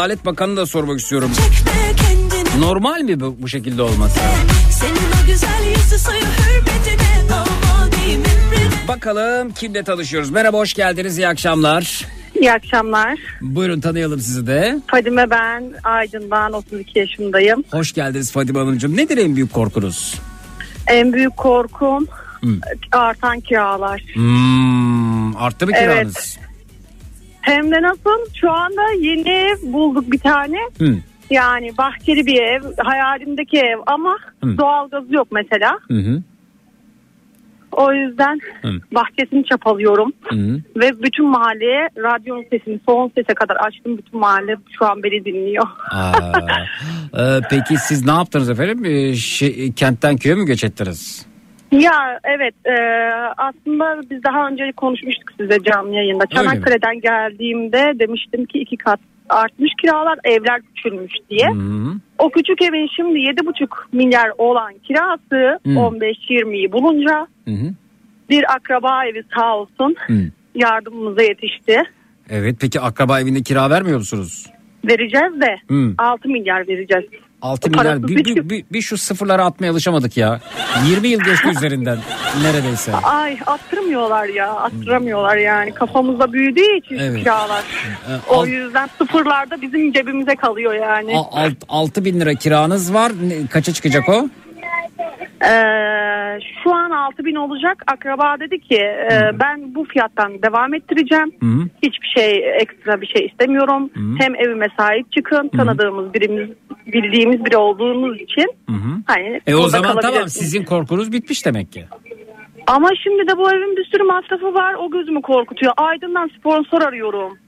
Adalet Bakanı da sormak istiyorum. Normal mi bu, bu şekilde olması? Bakalım kimle tanışıyoruz. Merhaba hoş geldiniz iyi akşamlar. İyi akşamlar. Buyurun tanıyalım sizi de. Fadime ben. Aydın'dan 32 yaşındayım. Hoş geldiniz Fadime Hanımcığım. Nedir en büyük korkunuz? En büyük korkum Hı. artan kiralar. Hmm, arttı mı Evet. Hem de nasıl? Şu anda yeni ev bulduk bir tane. Hı. Yani bahçeli bir ev. Hayalimdeki ev ama Hı. doğalgazı yok mesela. Hı hı. O yüzden Hı. bahçesini çapalıyorum. Hı hı. Ve bütün mahalleye radyonun sesini son sese kadar açtım. Bütün mahalle şu an beni dinliyor. Aa, e, peki siz ne yaptınız efendim? E, şey, kentten köye mü göç ettiniz? Ya evet e, aslında biz daha önce konuşmuştuk size canlı yayında. Çanakkale'den geldiğimde demiştim ki iki kat artmış kiralar evler küçülmüş diye. Hı hı. O küçük evin şimdi 7,5 milyar olan kirası Hı. 15-20'yi bulunca Hı hı. bir akraba evi sağ olsun Hı. yardımımıza yetişti. Evet peki akraba evinde kira vermiyor musunuz? Vereceğiz de Hı. 6 milyar vereceğiz. 6 O milyar bir, bir- bir, bir, şu sıfırlara atmaya alışamadık ya. 20 yıl geçti üzerinden neredeyse. Ay attırmıyorlar ya attıramıyorlar yani kafamızda büyüdüğü için Evet. kiralar. E, O alt- yüzden sıfırlarda bizim cebimize kalıyor yani. a- alt, 6 bin lira kiranız var. Kaça çıkacak o? Ee, şu an 6 bin olacak. Akraba dedi ki e, ben bu fiyattan devam ettireceğim. Hı hı. Hiçbir şey ekstra bir şey istemiyorum. Hem evime sahip çıkın. Tanıdığımız birimiz bildiğimiz biri olduğumuz için. Hani E o zaman tamam sizin korkunuz bitmiş demek ki. Ama şimdi de bu evin bir sürü masrafı var. O gözümü korkutuyor. Aydın'dan sponsor arıyorum.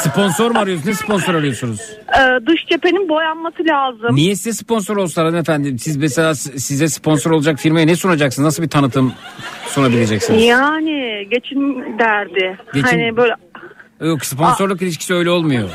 Sponsor mu arıyorsunuz? Ne sponsor arıyorsunuz? Ee, dış cephenin boyanması lazım. Niye size sponsor olsalar hanımefendi? Siz mesela size sponsor olacak firmaya ne sunacaksınız? Nasıl bir tanıtım sunabileceksiniz? Yani geçim derdi. Geçim- Hani böyle Yok sponsorluk ilişkisi öyle olmuyor.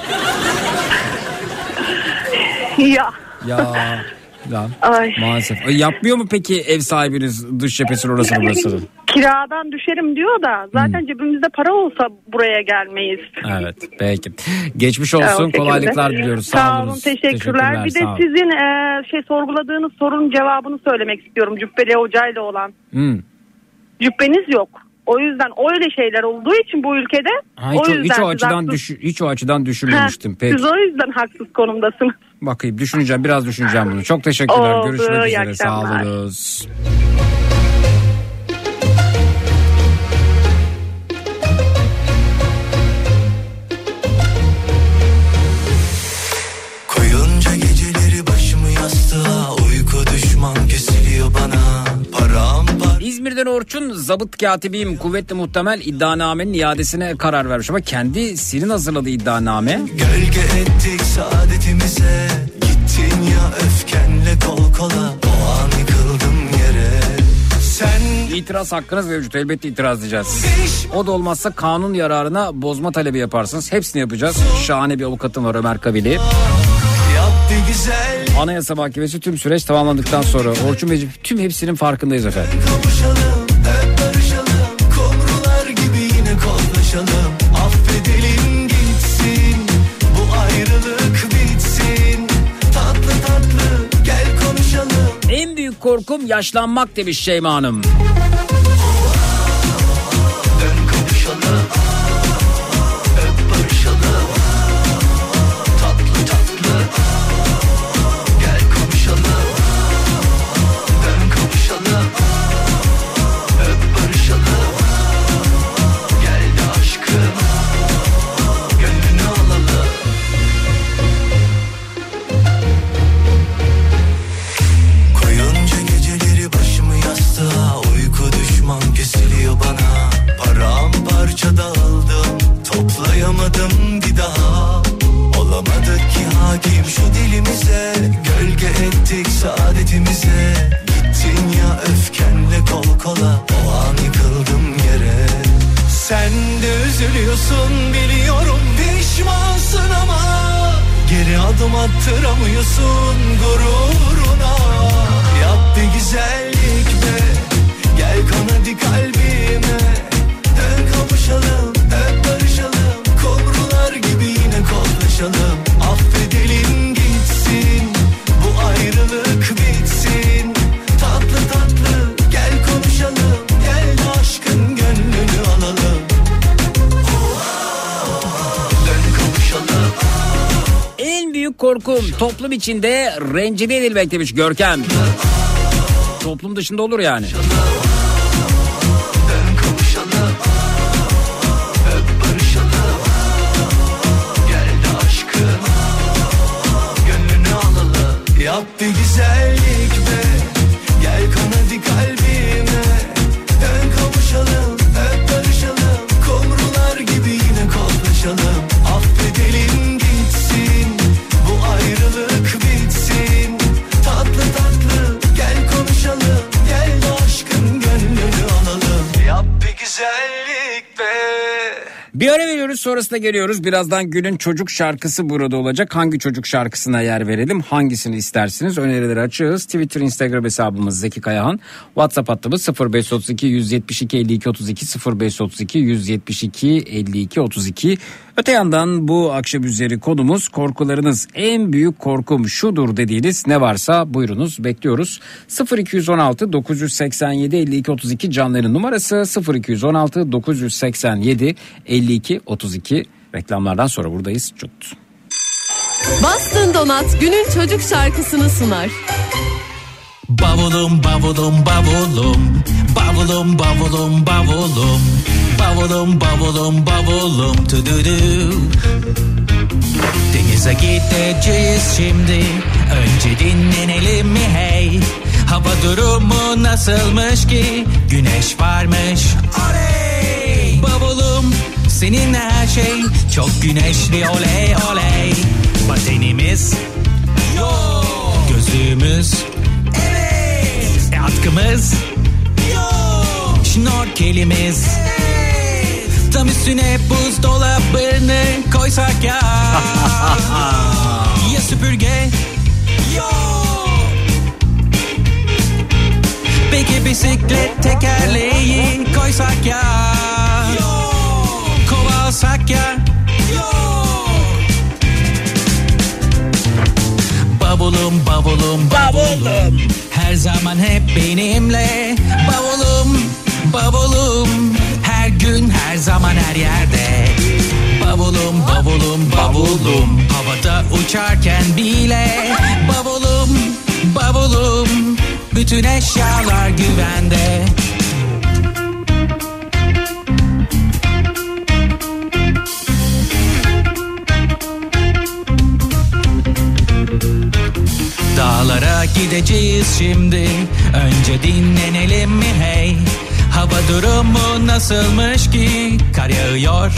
ya Ya ya Ay. maalesef. E, yapmıyor mu peki ev sahibiniz dış cephesinin orası burası? kiradan düşerim diyor da zaten cebimizde para olsa buraya gelmeyiz. Evet peki. Geçmiş olsun kolaylıklar diliyoruz. Sağ, Sağ olun olunuz. teşekkürler. Bir de sağ sizin e, şey sorguladığınız sorunun cevabını söylemek istiyorum. Cübbeli hocayla olan. Hmm. Cübbeniz yok. O yüzden öyle şeyler olduğu için bu ülkede Ha, hiç, o yüzden hiç o açıdan haksız- düş, hiç o açıdan Ha, düşünmemiştim. Peki. Siz o yüzden haksız konumdasınız. Bakayım düşüneceğim biraz düşüneceğim bunu. Çok teşekkürler. Oldu, Görüşmek üzere. Sağ olunuz. İzmir'den Orçun zabıt katibiyim kuvvetli muhtemel iddianamenin iadesine karar vermiş ama kendi senin hazırladığı iddianame Gölge ettik saadetimize Gittin ya öfkenle kol kola O an yıkıldım yere Sen itiraz hakkınız mevcut elbette itiraz edeceğiz. O da olmazsa kanun yararına bozma talebi yaparsınız. Hepsini yapacağız. Şahane bir avukatım var Ömer Kabili. güzel Anayasa Mahkemesi tüm süreç tamamlandıktan sonra Orçun Bey tüm hepsinin farkındayız efendim. Kavuşalım hep barışalım. Kumrular gibi yine kollaşalım Affedelim gitsin Bu ayrılık bitsin. Tatlı tatlı gel konuşalım. En büyük korkum yaşlanmak demiş Şeyma Hanım. Toplum içinde rencide edilmek demiş Görkem. Toplum dışında olur yani. Dön sonrasında geliyoruz. Birazdan günün çocuk şarkısı burada olacak. Hangi çocuk şarkısına yer verelim? Hangisini istersiniz? Önerileri açığız. Twitter, Instagram hesabımız Zeki Kayahan. WhatsApp hattımız 0532 172 52 32 0532 172 52 32. Öte yandan bu akşam üzeri konumuz korkularınız en büyük korkum şudur dediğiniz ne varsa buyurunuz bekliyoruz. 0216 987 52 32 canların numarası 0216 987 52 32 reklamlardan sonra buradayız. Cut. Bastın Donat günün çocuk şarkısını sunar. Bavulum bavulum bavulum. Bavulum bavulum bavulum. Bavulum bavulum bavulum. Tududu Denize gideceğiz şimdi. Önce dinlenelim mi? Hey! Hava durumu nasılmış ki? Güneş varmış. Oley! Bavulum senin her şey Çok güneşli oley oley Batenimiz Yok Gözlüğümüz Evet. E, atkımız Yok. Şnorkelimiz Evet. Tam üstüne buzdolabını koysak ya. ya süpürge Yok. Peki bisiklet tekerleği koysak ya. Alsak ya. Yok. Bavulum bavulum. Bavulum. Her zaman hep benimle. Bavulum bavulum. Her gün her zaman her yerde. Bavulum bavulum bavulum. Havada uçarken bile. Bavulum bavulum. Bütün eşyalar güvende Dağlara gideceğiz şimdi. Önce dinlenelim mi? Hey Hava durumu nasılmış ki? Kar yağıyor.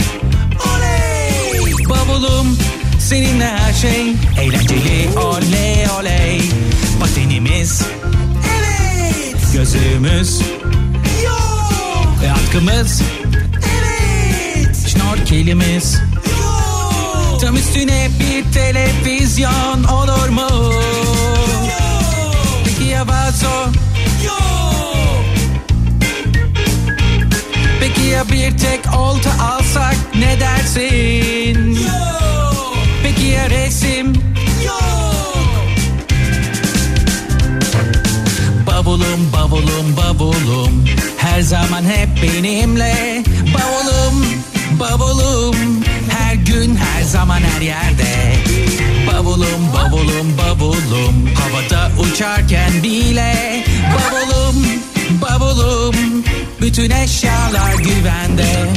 Oley! Bavulum seninle her şey Eğlenceli. Oley oley! Patenimiz Evet! Gözümüz Yok! Ve atkımız Evet! Şnorkelimiz Yok! Tam üstüne bir televizyon olur mu? Bir tek olta alsak ne dersin? Yok. Peki ya resim? Yok. Bavulum bavulum bavulum Her zaman hep benimle Bavulum bavulum Her gün her zaman her yerde Bavulum bavulum bavulum Havada uçarken bile Bavulum bavulum. Bütün eşyalar güvende.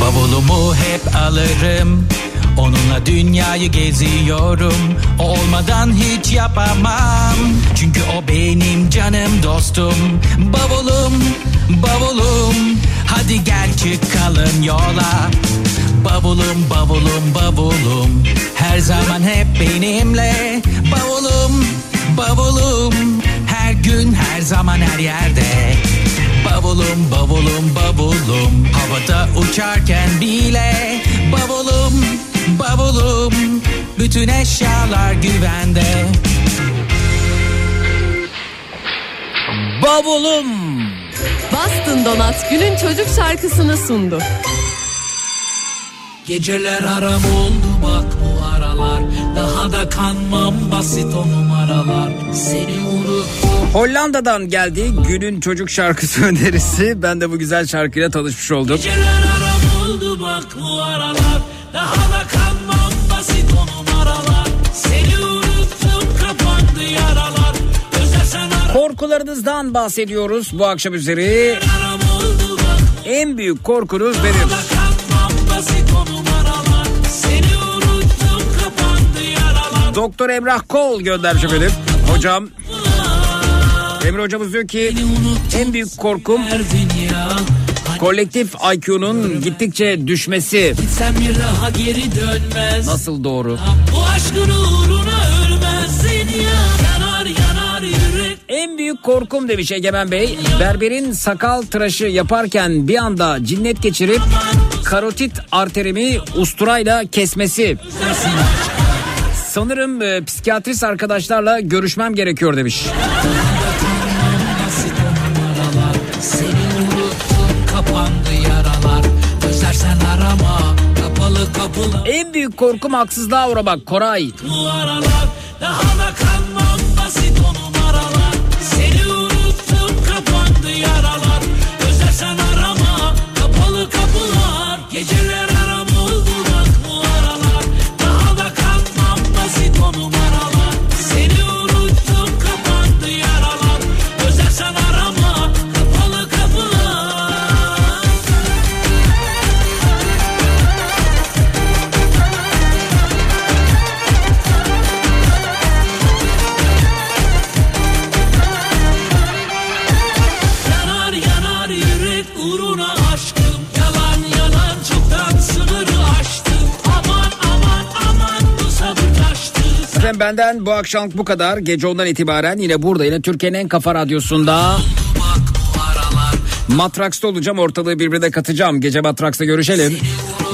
Bavulumu hep alırım. Onunla dünyayı geziyorum. O olmadan hiç yapamam. Çünkü o benim canım dostum. Bavulum, bavulum. Hadi gel çıkalım yola Bavulum, bavulum, bavulum. Her zaman hep benimle. Bavulum, bavulum. Her gün her zaman her yerde. Bavulum bavulum bavulum. Havada uçarken bile. Bavulum bavulum. Bütün eşyalar güvende. Bavulum. Bastın Donat günün çocuk şarkısını sundu. Geceler aram oldu bak bu aralar Daha da kanmam basit o numaralar Seni unuttum Hollanda'dan geldi günün çocuk şarkısı önerisi. Ben de bu güzel şarkıyla tanışmış oldum. Geceler aram oldu bak bu aralar Daha da kanmam basit o numaralar Seni unuttum kapandı yaralar Özlersen aram Korkularınızdan bahsediyoruz bu akşam üzeri. En büyük korkunuz nedir? Doktor Emrah Kol göndermiş efendim. Hocam Emre hocamız diyor ki en büyük korkum kolektif IQ'nun gittikçe düşmesi. Nasıl doğru? Bu aşkın uğruna ölmezsin ya En büyük korkum demiş Egemen Bey. Berberin sakal tıraşı yaparken bir anda cinnet geçirip karotit arterimi usturayla kesmesi. Sanırım e, psikiyatrist arkadaşlarla görüşmem gerekiyor demiş. En büyük korkum haksızlığa uğramak Koray. Bu aralar daha da Benden bu akşam bu kadar. Gece ondan itibaren yine burada yine Türkiye'nin en kafa radyosunda. Matraks'ta olacağım ortalığı birbirine katacağım. Gece Matraks'ta görüşelim.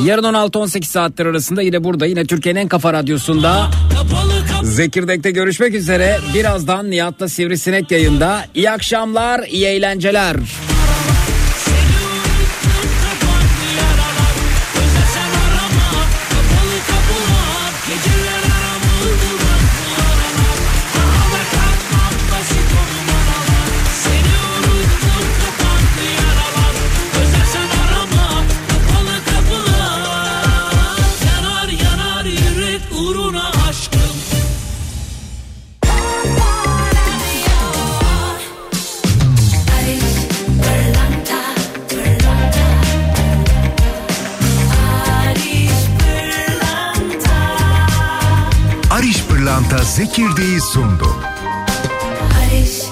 Yarın 16-18 saatler arasında yine burada yine Türkiye'nin en kafa radyosunda. Zekirdek'te görüşmek üzere. Birazdan Nihat'la Sivrisinek yayında. İyi akşamlar, iyi eğlenceler. Zekirdeği sundu. Barış